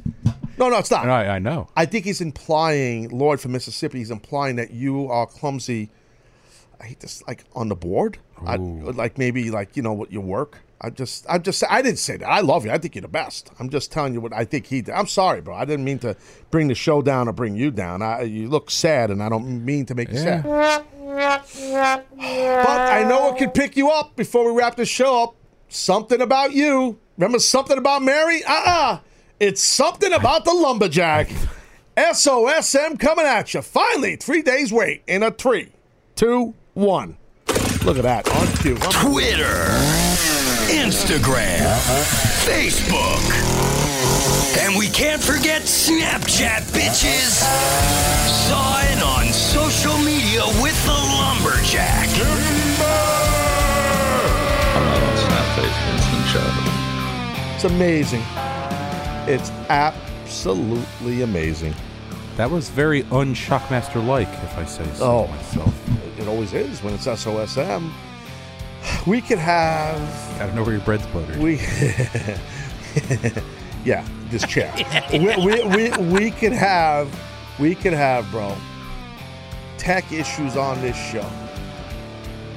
No, no, it's not. I, I know. I think he's implying Lloyd from Mississippi. He's implying that you are clumsy. I hate this, like on the board, I, like maybe like you know what your work. I just, I just, I didn't say that. I love you. I think you're the best. I'm just telling you what I think he did. I'm sorry, bro. I didn't mean to bring the show down or bring you down. I, you look sad, and I don't mean to make you sad. But I know it could pick you up before we wrap the show up. Something about you. Remember something about Mary? Uh uh It's something about the lumberjack. SOSM coming at you. Finally, three days wait in a three, two, one. Look at that on cue. Twitter, Instagram, Facebook, and we can't forget Snapchat, bitches. Sign on social media with the lumberjack. I'm not on Snapface. Instant. It's amazing. It's absolutely amazing. That was very unshockmaster like, if I say so Oh. myself. It always is when it's SOSM. We could have. I don't know where your bread's buttered. We. yeah, this chair. we, we, we, we could have. We could have, bro, tech issues on this show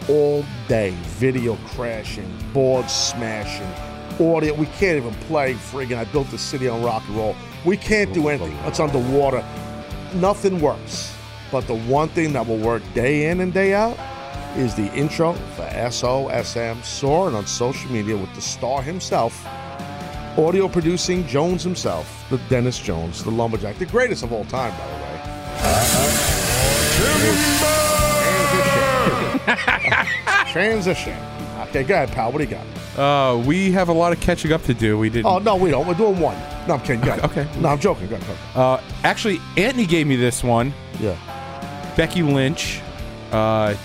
all day. Video crashing, boards smashing, audio. We can't even play friggin' I built the city on rock and roll. We can't do anything. It's underwater. Nothing works. But the one thing that will work day in and day out is the intro for SOSM soaring on social media with the star himself, audio producing Jones himself, the Dennis Jones, the lumberjack, the greatest of all time, by the way. Transition. Okay, go ahead, pal. What do you got? Uh, we have a lot of catching up to do. We didn't. Oh no, we don't. We're doing one. No, I'm kidding. Go ahead. Okay. No, I'm joking. Go ahead. Go ahead. Uh, actually, Anthony gave me this one. Yeah. Becky Lynch. Uh,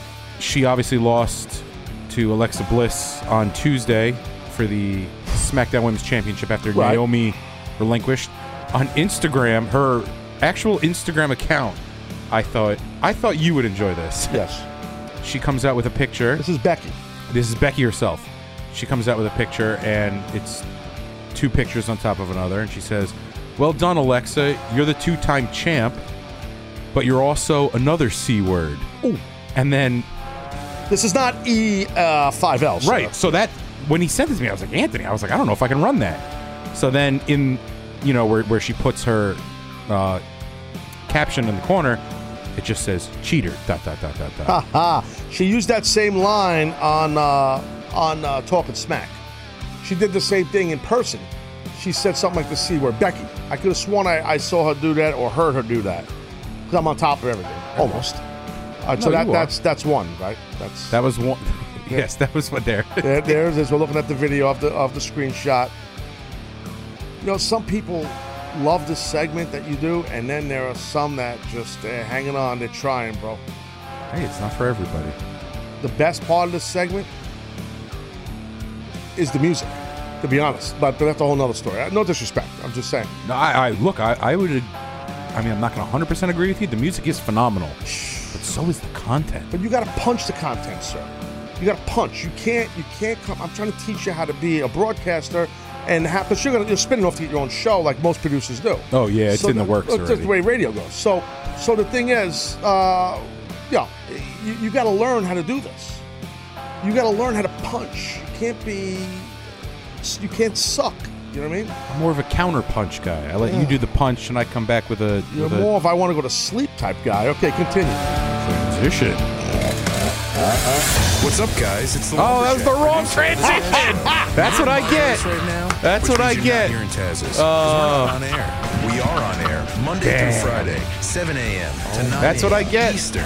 she obviously lost to Alexa Bliss on Tuesday for the SmackDown Women's Championship after Right. Naomi relinquished. On Instagram, her actual Instagram account, I thought I thought you would enjoy this. Yes. She comes out with a picture. This is Becky. This is Becky herself. She comes out with a picture, and it's two pictures on top of another, and she says, "Well done, Alexa. You're the two-time champ, but you're also another c word." Ooh. And then, This is not E uh, five L. right? So that when he sent this to me, I was like, Anthony, I was like, I don't know if I can run that. So then, in you know where where she puts her uh, caption in the corner, it just says cheater. Dot dot dot dot dot. Ha ha. She used that same line on uh, on uh, Talking Smack. She did the same thing in person. She said something like the C word. Becky. I could have sworn I, I saw her do that or heard her do that. Because I'm on top of everything. Almost. All right, so that, that's that's one, right? That's That was one. yes, that was what there. there, there it is. We're looking at the video of the of the screenshot. You know, some people love the segment that you do, and then there are some that just they're hanging on, they're trying, bro. Hey, it's not for everybody. The best part of this segment is the music, to be honest. But, but that's a whole nother story. No disrespect. I'm just saying. No, I, I look. I, I would. I mean, I'm not going to 100 percent agree with you. The music is phenomenal, but so is the content. But you got to punch the content, sir. You got to punch. You can't. You can't come. I'm trying to teach you how to be a broadcaster, and have, but you're gonna you're spinning off to get your own show like most producers do. Oh yeah, it's So in the works That's already. the way radio goes. So, so the thing is, uh, yeah, you, you got to learn how to do this. You got to learn how to punch. You can't be. You can't suck. You know what I mean? I'm more of a counter punch guy. I let you do the punch, and I come back with a, You're with a more if I want to go to sleep type guy. Okay, continue. transition. What's up, guys? It's the Oh, that was the wrong transition. That's what I get. That's which what I means you're not get. Hearing Taz's, uh, 'cause Oh. we're on air. We are on air Monday Damn. through Friday, 7 a.m. to 9 That's what I get. Eastern.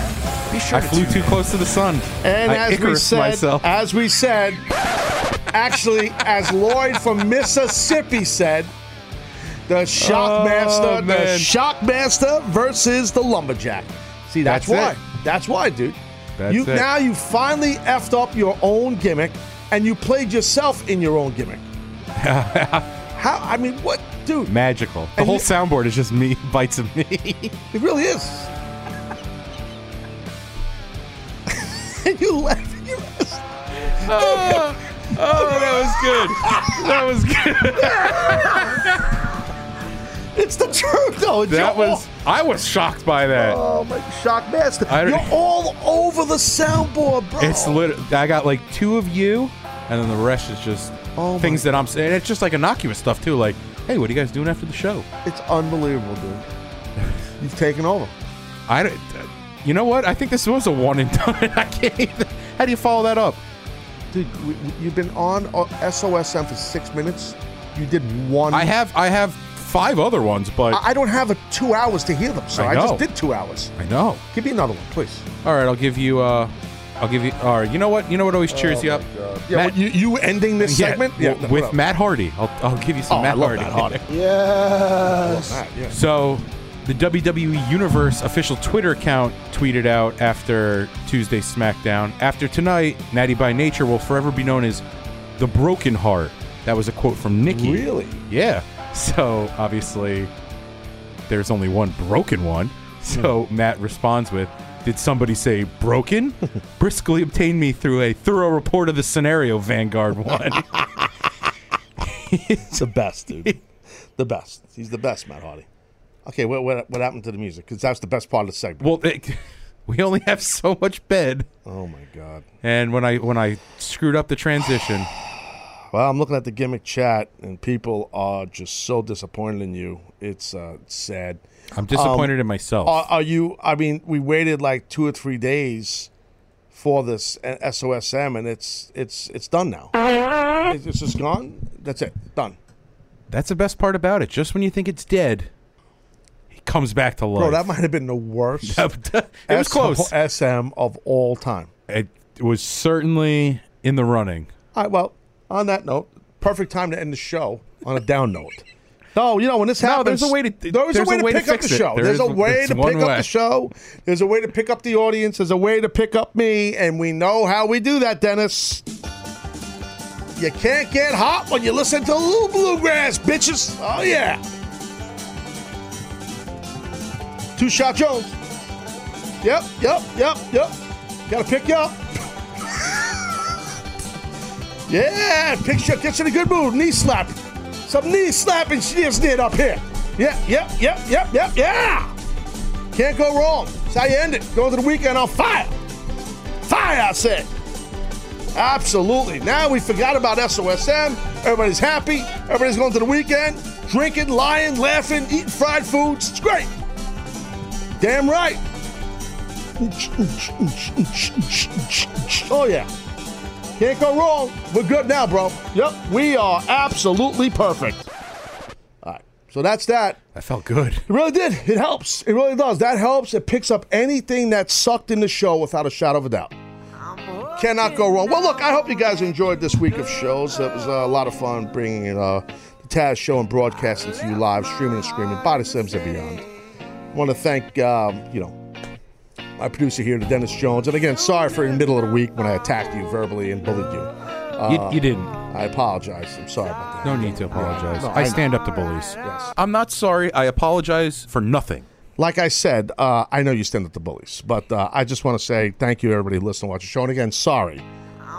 Be sure I to flew too in. close to the sun. And I as we Icarus said, myself. as we said, actually, as Lloyd from Mississippi said, the oh, Shockmaster, Oh, the man. Shockmaster versus the Lumberjack. See, that's, That's why. it. That's why, dude. That's you it. now you finally effed up your own gimmick, and you played yourself in your own gimmick. How? I mean, what? dude. Magical. The And whole you- soundboard is just me bites of me. It really is. and you laugh. You oh, oh, that was good. That was good. It's the truth, though. It's That was. I was shocked by that. Oh my shock master! You're all over the soundboard, bro. It's lit. I got like two of you, and then the rest is just Oh things that I'm saying. It's just like innocuous stuff too. Like, hey, what are you guys doing after the show? It's unbelievable, dude. You've taken over. I don't. You know what? I think this was a one and done. I can't. Even, how do you follow that up? Dude, you've been on uh, SOSM for six minutes. You did one. I have. I have five other ones, but I, I don't have a two hours to hear them, so I I, just know. did two hours. I know. Give me another one, please. All right, I'll give you. uh I'll give you. All right, you know what? You know what always cheers Oh you up? Yeah, what, you you ending this Yeah, segment? with. Matt Hardy. I'll, I'll give you some Oh, Matt Hardy. Matt Hardy. Yes. Matt, yeah. So, the WWE Universe official Twitter account tweeted out after Tuesday SmackDown. After tonight, Natty by Nature will forever be known as the Broken Heart. That was a quote from Nikki. Really? Yeah. So obviously, there's only one broken one. So hmm. Matt responds with, "Did somebody say broken? Briskly obtained me through a thorough report of the scenario. Vanguard one. It's the best, dude. the best. He's the best, Matt Hardy. Okay, what what, what happened to the music? Because that's the best part of the segment. well, it, we only have so much bed, Oh my god. and when I when I screwed up the transition, Well, I'm looking at the gimmick chat, and people are just so disappointed in you. It's uh, sad. I'm disappointed Um, in myself. Are, are you? I mean, we waited like two or three days for this uh, SOSM, and it's it's it's done now. It's it's just gone. That's it. Done. That's the best part about it. Just when you think it's dead, he comes back to life. Bro, that might have been the worst. it was close. SM of all time. It was certainly in the running. All right. Well, on that note, perfect time to end the show on a down note. No, you know when this No, happens, there's a way to- there's, there's a way a way to to pick up the show. There there's a way to pick up the show. There's a way to pick up the audience. There's a way to pick up me, and we know how we do that, Dennis. You can't get hot when you listen to Lou Bluegrass, bitches. Oh yeah. Two shot Jones. Yep, yep, yep, yep. Gotta pick you up. Yeah, picture gets in a good mood. Knee slap. Some knee slapping she just did up here. Yeah, yep, yep, yep, yep, yeah. Can't go wrong. That's how you end it. Going to the weekend on fire. Fire, I said. Absolutely. Now we forgot about SOSM. Everybody's happy. Everybody's going to the weekend, drinking, lying, laughing, eating fried foods. It's great. Damn right. Oh, yeah. Can't go wrong. We're good now, bro. Yep, we are absolutely perfect. All right, so that's that. That felt good. It really did. It helps. It really does. That helps. It picks up anything that sucked in the show without a shadow of a doubt. Cannot go wrong. Well, look, I hope you guys enjoyed this week of shows. It was uh, a lot of fun bringing in uh, the Taz show and broadcasting to you live, streaming and screaming, Body Sims and beyond. I want to thank, um, you know, my producer here, to Dennis Jones. And again, sorry for in the middle of the week when I attacked you verbally and bullied you. Uh, You- you didn't. I apologize. I'm sorry about that. No need to apologize. No, I I- stand up to bullies. Yes. I'm not sorry. I apologize for nothing. Like I said, uh, I know you stand up to bullies, but uh, I just want to say thank you, everybody, listening, watch the show. And again, sorry.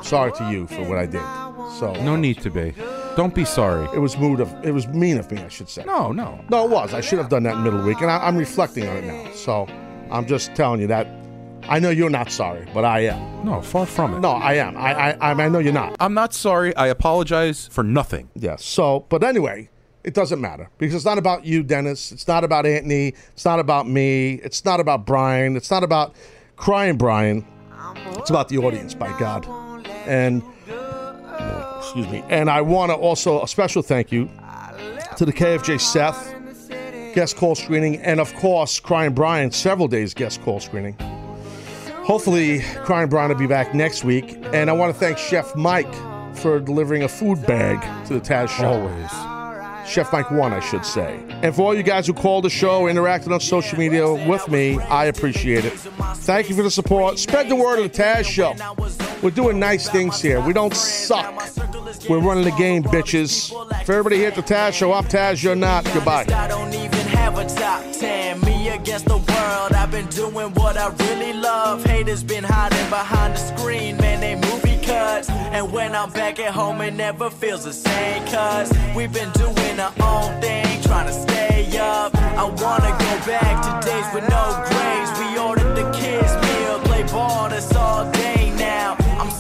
Sorry to you for what I did. So No need to be. Don't be sorry. It was mood of it was mean of me, I should say. No, no. No, it was. I should have done that in the middle of the week, and I, I'm reflecting on it now. So I'm just telling you that I know you're not sorry, but I am. No, far from it. No, I am. I I, I, know you're not. I'm not sorry. I apologize for nothing. Yes. So, but anyway, it doesn't matter because it's not about you, Dennis. It's not about Anthony. It's not about me. It's not about Brian. It's not about crying Brian. It's about the audience, by God. And excuse me. And I want to also a special thank you to the KFJ Seth guest call screening, and of course, Crying Brian several days guest call screening. Hopefully, Crying Brian will be back next week. And I want to thank Chef Mike for delivering a food bag to the Taz show. Always. Chef Mike One, I should say. And for all you guys who called the show, interacted on social media with me, I appreciate it. Thank you for the support. Spread the word of the Taz Show. We're doing nice things here. We don't suck. We're running the game, bitches. For everybody here at the Taz Show, I'm Taz, you're not. Goodbye. Have a top 10. Me against the world. I've been doing what I really love. Haters been hiding behind the screen. Man, they movie cuts. And when I'm back at home, it never feels the same. Cause we've been doing our own thing, trying to stay up. I wanna go back to days with no grades. We ordered the kids' meal, play ball, that's all day